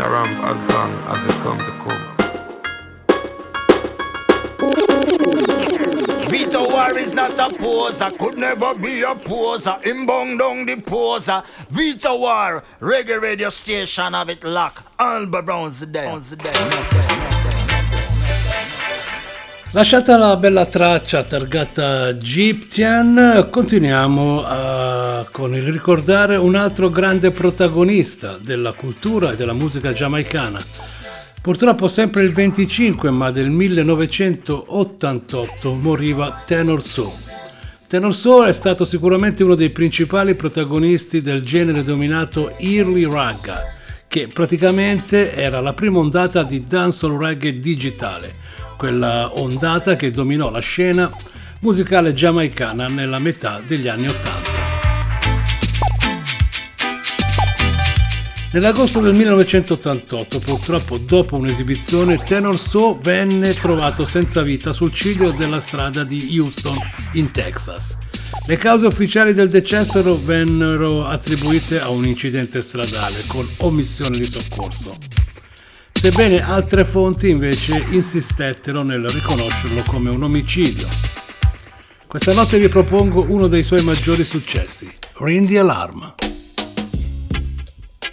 I ramp as long as it come to come. Vito War is not a poser, could never be a poser. Him bong down the poser. Vito War, reggae radio station of it lock. Alba Brown's there. Lasciata la bella traccia targata Egyptian, continuiamo a- con il ricordare un altro grande protagonista della cultura e della musica giamaicana. Purtroppo sempre il 25 ma del 1988 moriva Tenor Soul. Tenor Soul è stato sicuramente uno dei principali protagonisti del genere dominato Early Ragga, che praticamente era la prima ondata di dancehall reggae digitale, quella ondata che dominò la scena musicale giamaicana nella metà degli anni Ottanta. Nell'agosto del 1988, purtroppo dopo un'esibizione, Tenor So venne trovato senza vita sul ciglio della strada di Houston, in Texas. Le cause ufficiali del decesso vennero attribuite a un incidente stradale con omissione di soccorso, sebbene altre fonti invece insistettero nel riconoscerlo come un omicidio. Questa notte vi propongo uno dei suoi maggiori successi, the Alarm.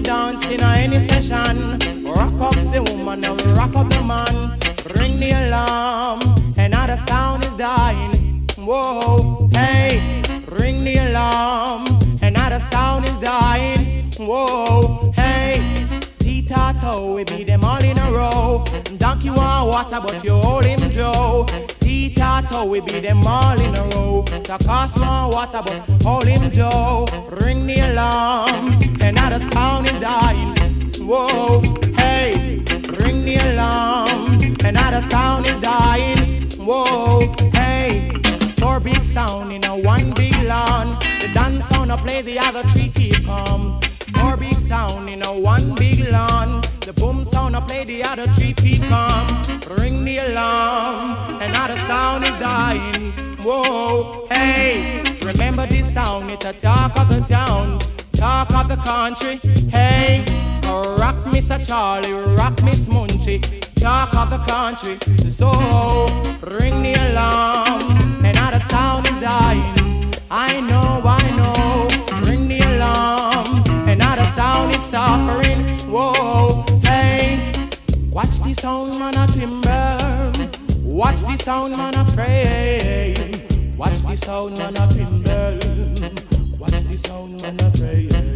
the dance in any session. Rock up the woman and rock up the man. Ring the alarm. Another sound is dying. Whoa, hey, ring the alarm. Another sound is dying. Whoa, hey, Titato, we beat them all in a row. Donkey want water, but you hold him Joe. We beat them all in a row. Takas want water, but hold him Joe. Ring the alarm. Another sound is dying. Whoa, hey, ring the alarm. Another sound is dying. Whoa, hey, four big sound in a one big lawn. The dance I play, the other three keep calm. Big sound in a one big lawn. The boom sound I play, the other three keep calm. Ring the alarm. Another sound is dying. Whoa, hey, remember this sound? It's a talk of the town, talk of the country. Hey, oh, rock Mr. Charlie, rock Miss Munchie, talk of the country. So ring the alarm, another sound is dying. I know. Sound man a timber. Watch the sound man a pray. Watch the sound man a timber. Watch the sound man a pray.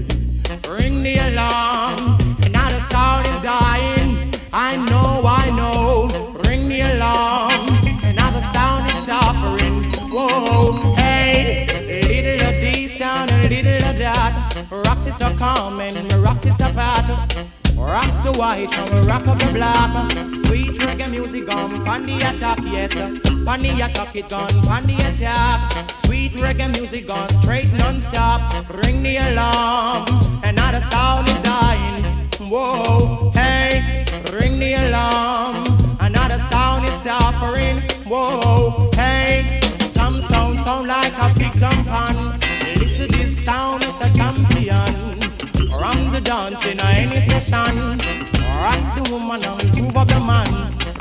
White and we rock up the black. Sweet reggae music on the attack, yes. On the attack it gone on the attack. Sweet reggae music gone straight non-stop. Ring the alarm, another sound is dying. Whoa, hey, ring the alarm. Another sound is suffering. Whoa, hey, some sound sound like a big jump on. Listen this sound, it's a champion. Ram the dance in any session. Rock the woman and move up the man.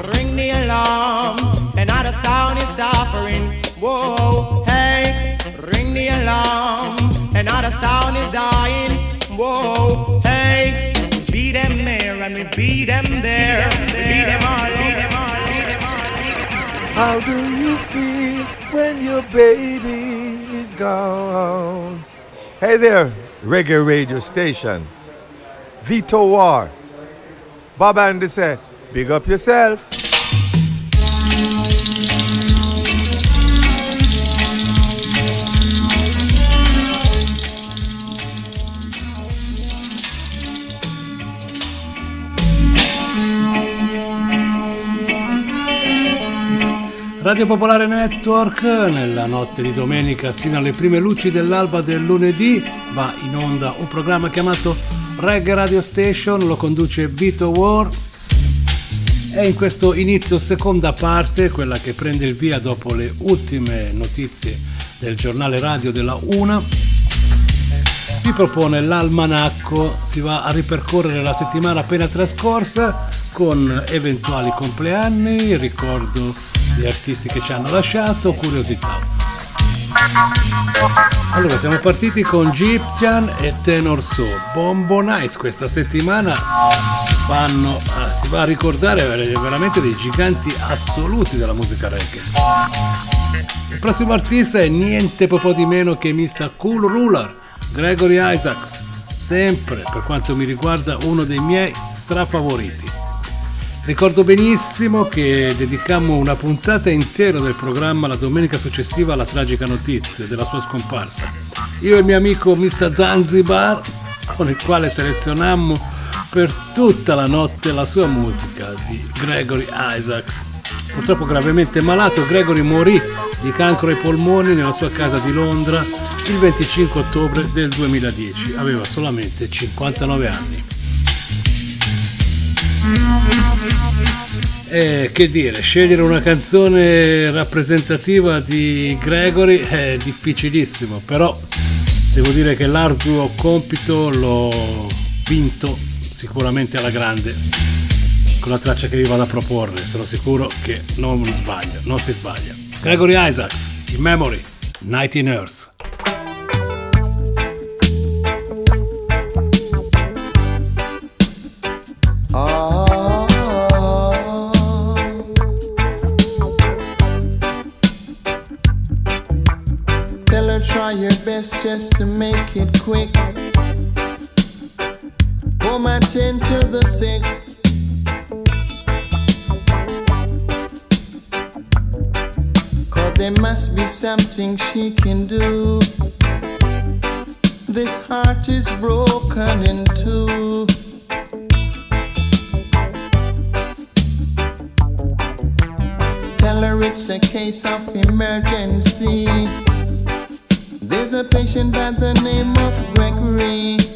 Ring the alarm. Another sound is suffering. Whoa, hey, ring the alarm. Another sound is dying. Whoa, hey, beat them there and we beat them there. We beat them all, beat them all, beat them all. How do you feel when your baby is gone? Hey there, reggae radio station. Vito War. Bob Andy said, big up yourself. Radio Popolare Network nella notte di domenica sino alle prime luci dell'alba del lunedì va in onda un programma chiamato Reggae Radio Station, lo conduce Vito War e in questo inizio seconda parte, quella che prende il via dopo le ultime notizie del giornale radio della Una, vi propone l'almanacco, si va a ripercorrere la settimana appena trascorsa con eventuali compleanni, ricordo di artisti che ci hanno lasciato, curiosità. Allora, siamo partiti con Gyptian e Tenor So. Bombo Nice questa settimana vanno, ah, si va a ricordare veramente dei giganti assoluti della musica reggae. Il prossimo artista è niente po' di meno che Mr. Cool Ruler, Gregory Isaacs, sempre per quanto mi riguarda uno dei miei strafavoriti. Ricordo benissimo che dedicammo una puntata intera del programma la domenica successiva alla tragica notizia della sua scomparsa. Io e il mio amico Mr. Zanzibar, con il quale selezionammo per tutta la notte la sua musica di Gregory Isaacs. Purtroppo gravemente malato, Gregory morì di cancro ai polmoni nella sua casa di Londra il 25 ottobre del 2010. Aveva solamente 59 anni. E che dire, scegliere una canzone rappresentativa di Gregory è difficilissimo, però devo dire che l'arduo compito l'ho vinto sicuramente alla grande con la traccia che vi vado a proporre, sono sicuro che non sbaglio, non si sbaglia. Gregory Isaac, in memory, Night in Earth. Just to make it quick. Home attend to the sick. Cause there must be something she can do. This heart is broken in two. Tell her it's a case of emergency. A patient by the name of Gregory.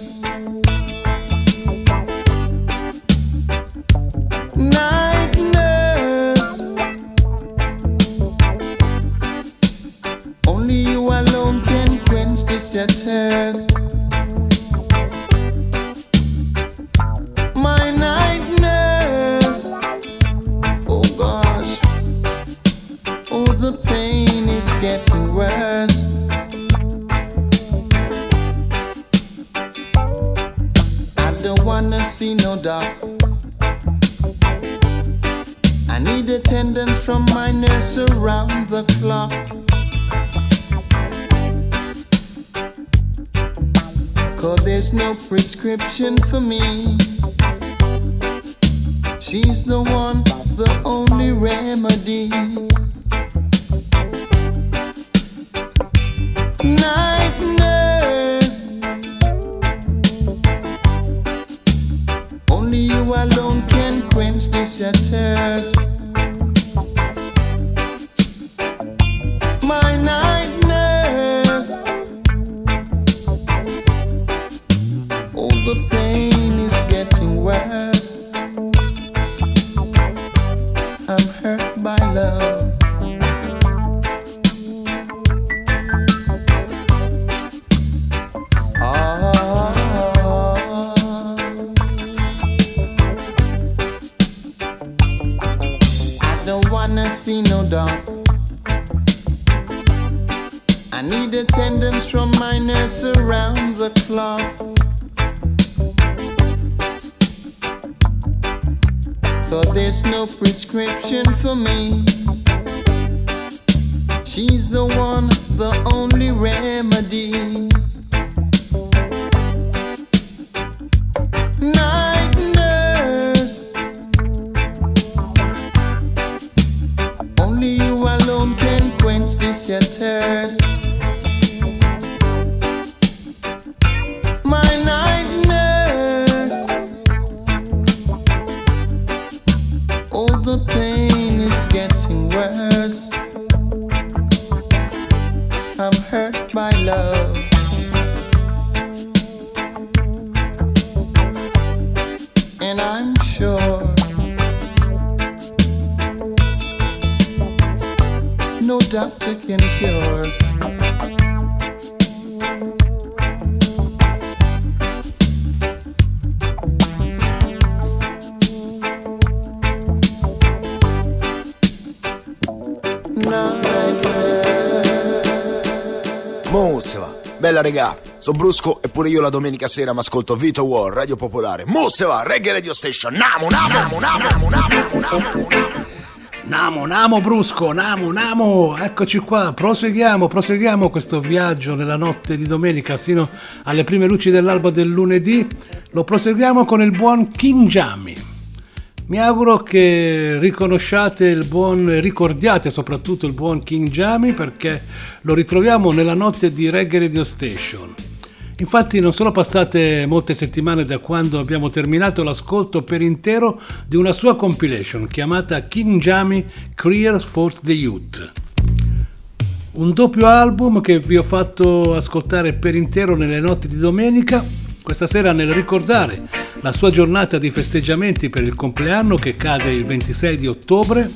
No doctor can cure. Musseva, bella regà, so brusco e pure io la domenica sera mi ascolto Vito War, Radio Popolare. Musseva, Reggae Radio Station, namo, namo, namo, namo, namo, namo. Namo, Namo Brusco, Namo, Namo, eccoci qua, proseguiamo, proseguiamo questo viaggio nella notte di domenica sino alle prime luci dell'alba del lunedì, lo proseguiamo con il buon King Jammy. Mi auguro che riconosciate il buon, ricordiate soprattutto il buon King Jammy perché lo ritroviamo nella notte di Reggae Radio Station. Infatti non sono passate molte settimane da quando abbiamo terminato l'ascolto per intero di una sua compilation chiamata King Jammy Careers for the Youth. Un doppio album che vi ho fatto ascoltare per intero nelle notti di domenica, questa sera nel ricordare la sua giornata di festeggiamenti per il compleanno che cade il 26 di ottobre.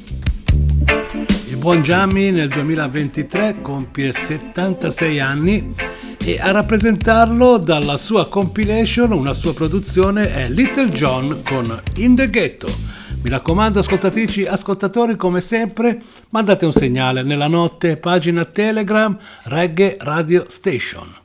Il buon Jammy nel 2023 compie 76 anni e a rappresentarlo dalla sua compilation, una sua produzione è Little John con In the Ghetto. Mi raccomando, ascoltatrici, ascoltatori, come sempre, mandate un segnale nella notte, pagina Telegram Reggae Radio Station.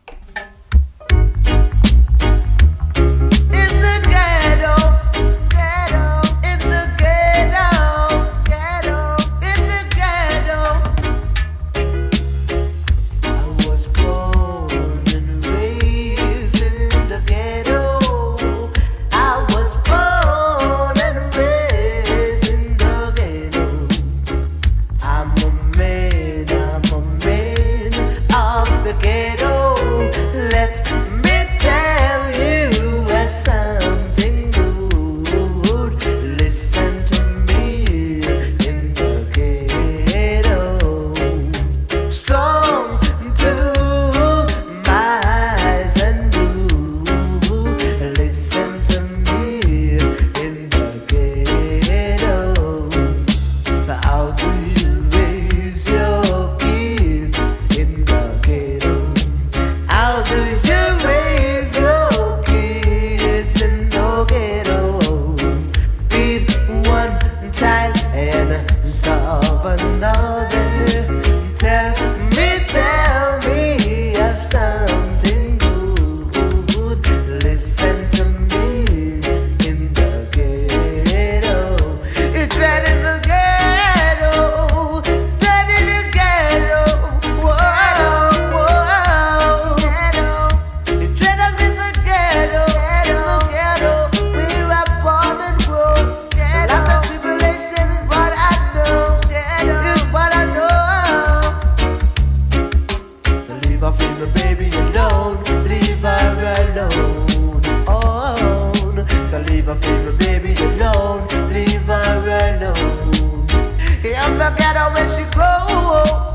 look at her when she grows.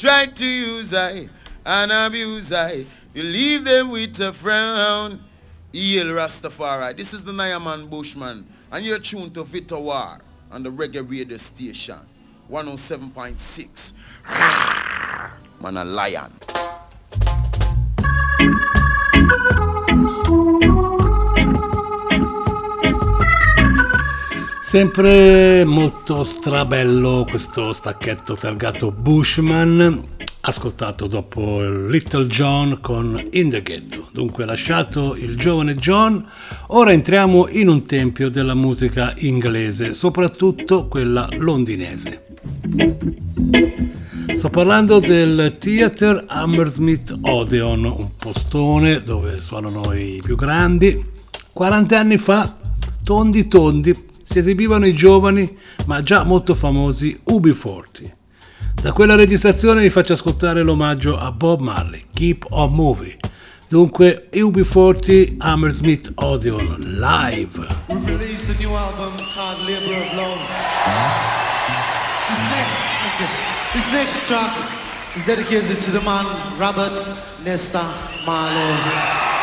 Try to use I and abuse I, you leave them with a frown. El Rastafari, this is the Nyaman Bushman, and you're tuned to Vita War on the Reggae Radio Station, 107.6. Man, a lion. Sempre molto strabello questo stacchetto targato Bushman, ascoltato dopo Little John con In the Ghetto. Dunque, lasciato il giovane John, ora entriamo in un tempio della musica inglese, soprattutto quella londinese. Sto parlando del Theatre Hammersmith Odeon, un postone dove suonano i più grandi. 40 anni fa, tondi tondi, si esibivano i giovani ma già molto famosi UB40. Da quella registrazione vi faccio ascoltare l'omaggio a Bob Marley, Keep on Moving. Dunque UB40 Hammersmith Odeon live. We released a new album called Labor of Love. This next track is dedicated to the man Robert Nesta Marley.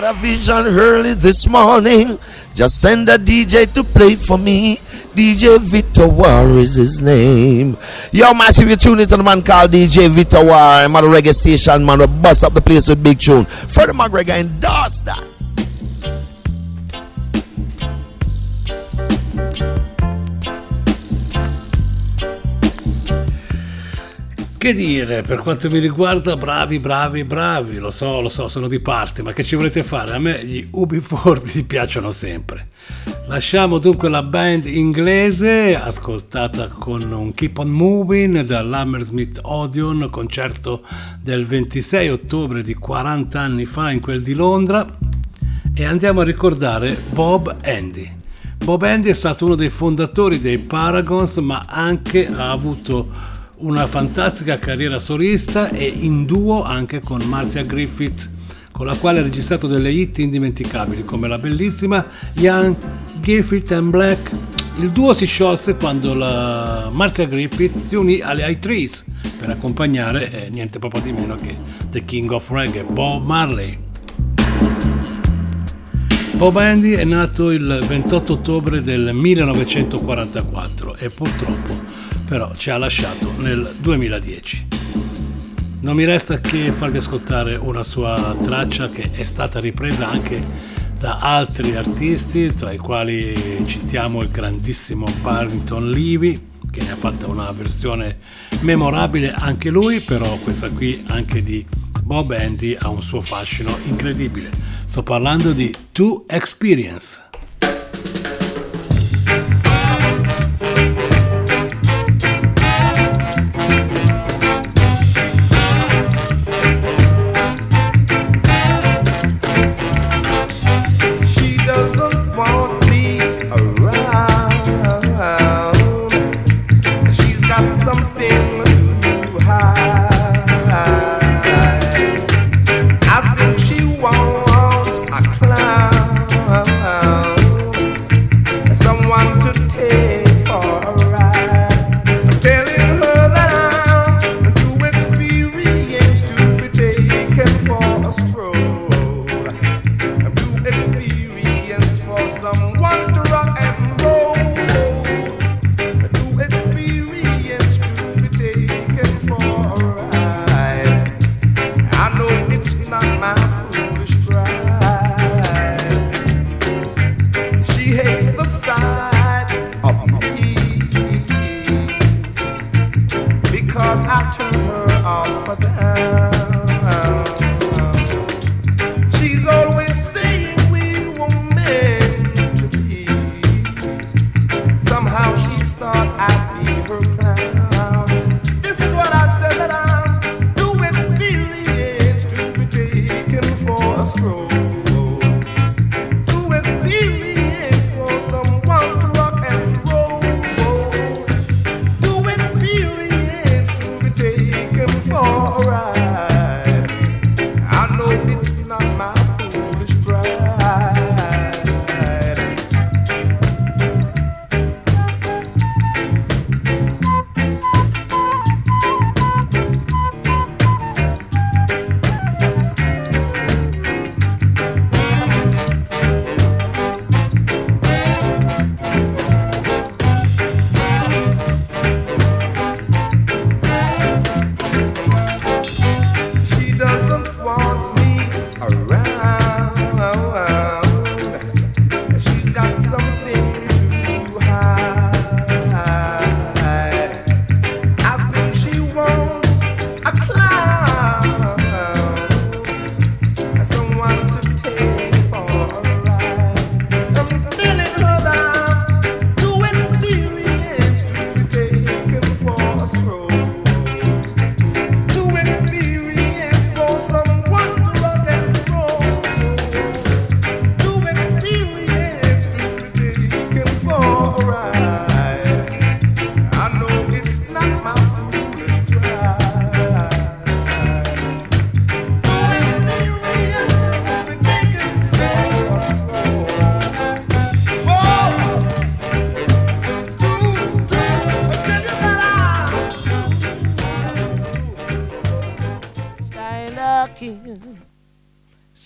Got a vision early this morning. Just send a DJ to play for me. DJ Victor War is his name. Yo, massive, you tune into the man called DJ Victor War. I'm at a reggae station, man. We bust up the place with big tune. Freddie McGregor endorse that. Che dire, per quanto mi riguarda, bravi, bravi, bravi, lo so, lo so, sono di parte, ma che ci volete fare? A me gli UB40 piacciono sempre. Lasciamo dunque la band inglese, ascoltata con un Keep on Moving dall'Hammersmith Odeon, concerto del 26 ottobre di 40 anni fa in quel di Londra, e andiamo a ricordare Bob Andy. Bob Andy è stato uno dei fondatori dei Paragons, ma anche ha avuto una fantastica carriera solista e in duo anche con Marcia Griffith, con la quale ha registrato delle hit indimenticabili come la bellissima Young, Griffith and Black. Il duo si sciolse quando la Marcia Griffith si unì alle I Trees per accompagnare eh, niente proprio di meno che The King of Reggae, Bob Marley. Bob Andy è nato il 28 ottobre del 1944 e purtroppo però ci ha lasciato nel 2010. Non mi resta che farvi ascoltare una sua traccia che è stata ripresa anche da altri artisti, tra i quali citiamo il grandissimo Barrington Levy, che ne ha fatta una versione memorabile anche lui, però questa qui anche di Bob Andy ha un suo fascino incredibile. Sto parlando di Two Experience.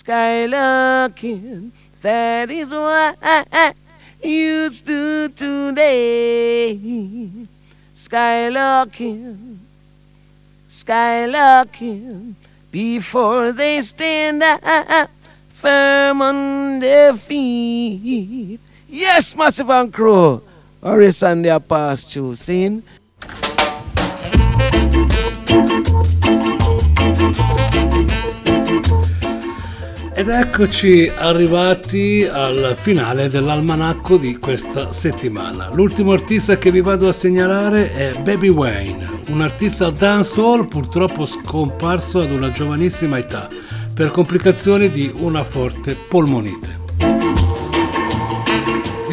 Skylarking, that is used to do today. Skylarking, skylarking, before they stand up firm on their feet. Yes, Massive and Crow. Or Sunday I pass through, sing. Ed eccoci arrivati al finale dell'almanacco di questa settimana. L'ultimo artista che vi vado a segnalare è Baby Wayne, un artista dancehall purtroppo scomparso ad una giovanissima età per complicazioni di una forte polmonite.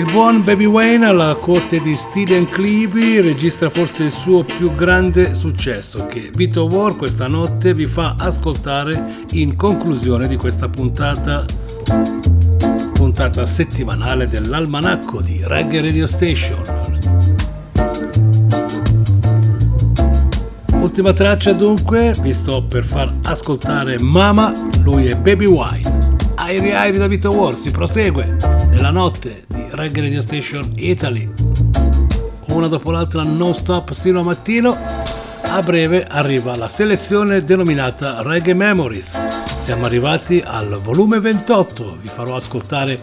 Il buon Baby Wayne alla corte di Steven Cleavy registra forse il suo più grande successo che Vito War questa notte vi fa ascoltare in conclusione di questa puntata puntata settimanale dell'almanacco di Reggae Radio Station. Ultima traccia dunque, vi sto per far ascoltare Mama, lui è Baby Wine. Airi Airi da Vito War si prosegue nella notte di Reggae Radio Station Italy. Una dopo l'altra non stop sino a mattino. A breve arriva la selezione denominata Reggae Memories. Siamo arrivati al volume 28. Vi farò ascoltare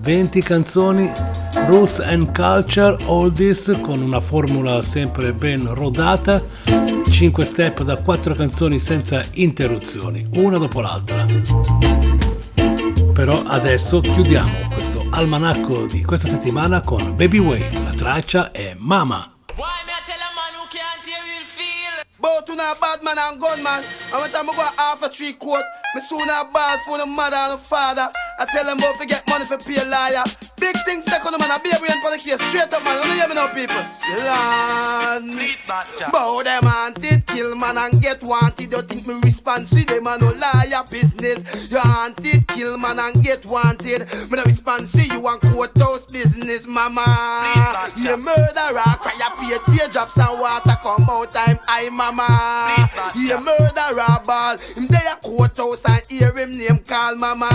20 canzoni Roots and Culture Oldies con una formula sempre ben rodata. 5 step da 4 canzoni senza interruzioni, una dopo l'altra. Però adesso chiudiamo almanacco di questa settimana con Baby Wayne. La traccia è Mama. Both to a bad man and gunman. And when time I go half a three court, me soon a ball for the mother and the father. I tell them both to get money for pay a liar. Big things take on the man, a baby and for the case. Straight up man, you hear me now people. Land. Bow them wanted, kill man and get wanted. You think me respond to them and no liar business. You wanted, kill man and get wanted. Me no respond to you and courthouse business, mama. You murderer, cry a pay teardrops and water come out time, I mama. You a murderer ball, him there a courthouse and hear him name call mama.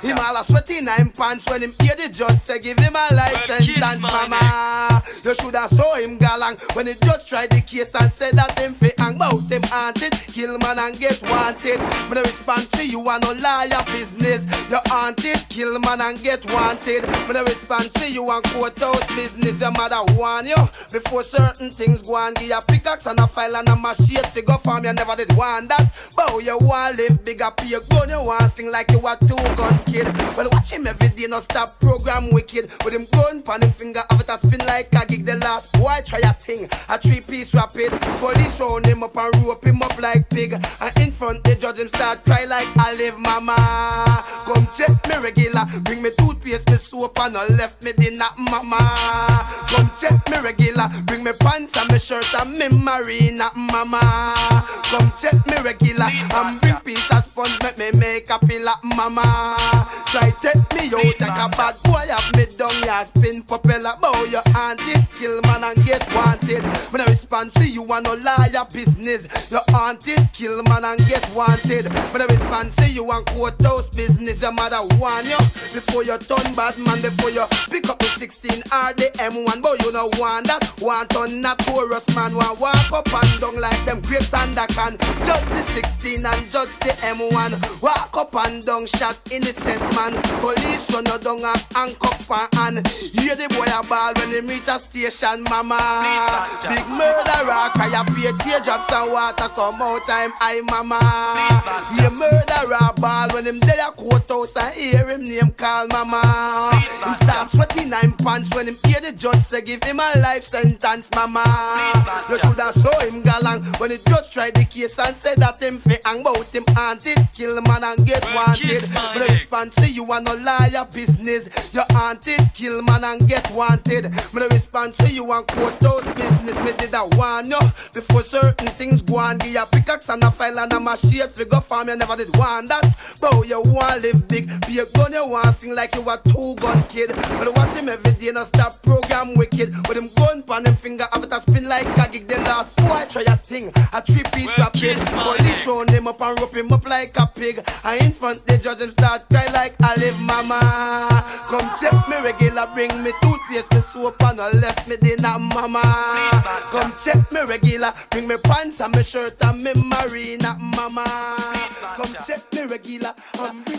Him all a sweating nine pants when him hear the judge say give him a life sentence, mama. You shoulda saw him galang when the judge tried the case and said that him fi hang bout him haunted, kill man and get wanted. Me no respond to you and no liar business. You haunted, kill man and get wanted. Me no respond to you and courthouse business. Your mother warn you before certain things go on. Give a pickaxe and a file and a machete to go farm. You never did want that. Bow you want live bigger, pay your gun. You want sing like you a two gun kid. Well, watch him every day, no stop program wicked. With him gun pan him finger, have it a spin like a gig. The last boy try a thing, a three piece rapid. Police round him up and rope him up like pig. And in front the judge him start cry like I live mama. Come check me regular, bring me toothpaste, me soap and no left me dinner mama. Come check me regular, bring me pants and me shirt and me marina mama. Come check me regular, and bring piece of sponge make me make a pillar mama. Try take me out like a bad boy, have me down ya spin propeller. Bow your auntie, kill man and get wanted. When I respond to you and no liar business. Your auntie, kill man and get wanted. When I respond to you and courthouse business. Your mother warn you before you turn bad man. Before you pick up the 16 or the M1. But you know want that. Want on that chorus man. Want walk up and down like them grapes and that can. Judge the 16 and judge the M1. Walk up and down shot innocent man. Police run down and and hand. Hear the boy a ball when they reach a station, mama. Big murderer, cry a pay teardrops and water come out time, I mama. Hear murderer ball when him there a courthouse and hear him name call mama. Him start sweating nine pants when him hear the judge say give him a life sentence, mama. You shoulda saw him galang when the judge tried the case and said that him fi hang bout him auntie, kill man and get wanted. But I respond to you and no liar business. Your auntie, kill man and get wanted. Me respond to you and courthouse business. Me did a warn you before certain things go on. Give a pickaxe and a file and a machete. Figure farm you never did want that. Bro, you want live big. Be a gun you want sing like you a two gun kid. But watch him every day, no stop program wicked. With them gun pan them finger, have it a spin like a gig. The last boy try a thing, a three piece rap kid. Police round him up and rope him up like a pig. And in front the judge him start cry like I Olive Mama. Come come check me regular, bring me toothpaste, me soap and I left me dinner, mama. Come check me regular, bring me pants and me shirt and me marina, mama. Come check me regular and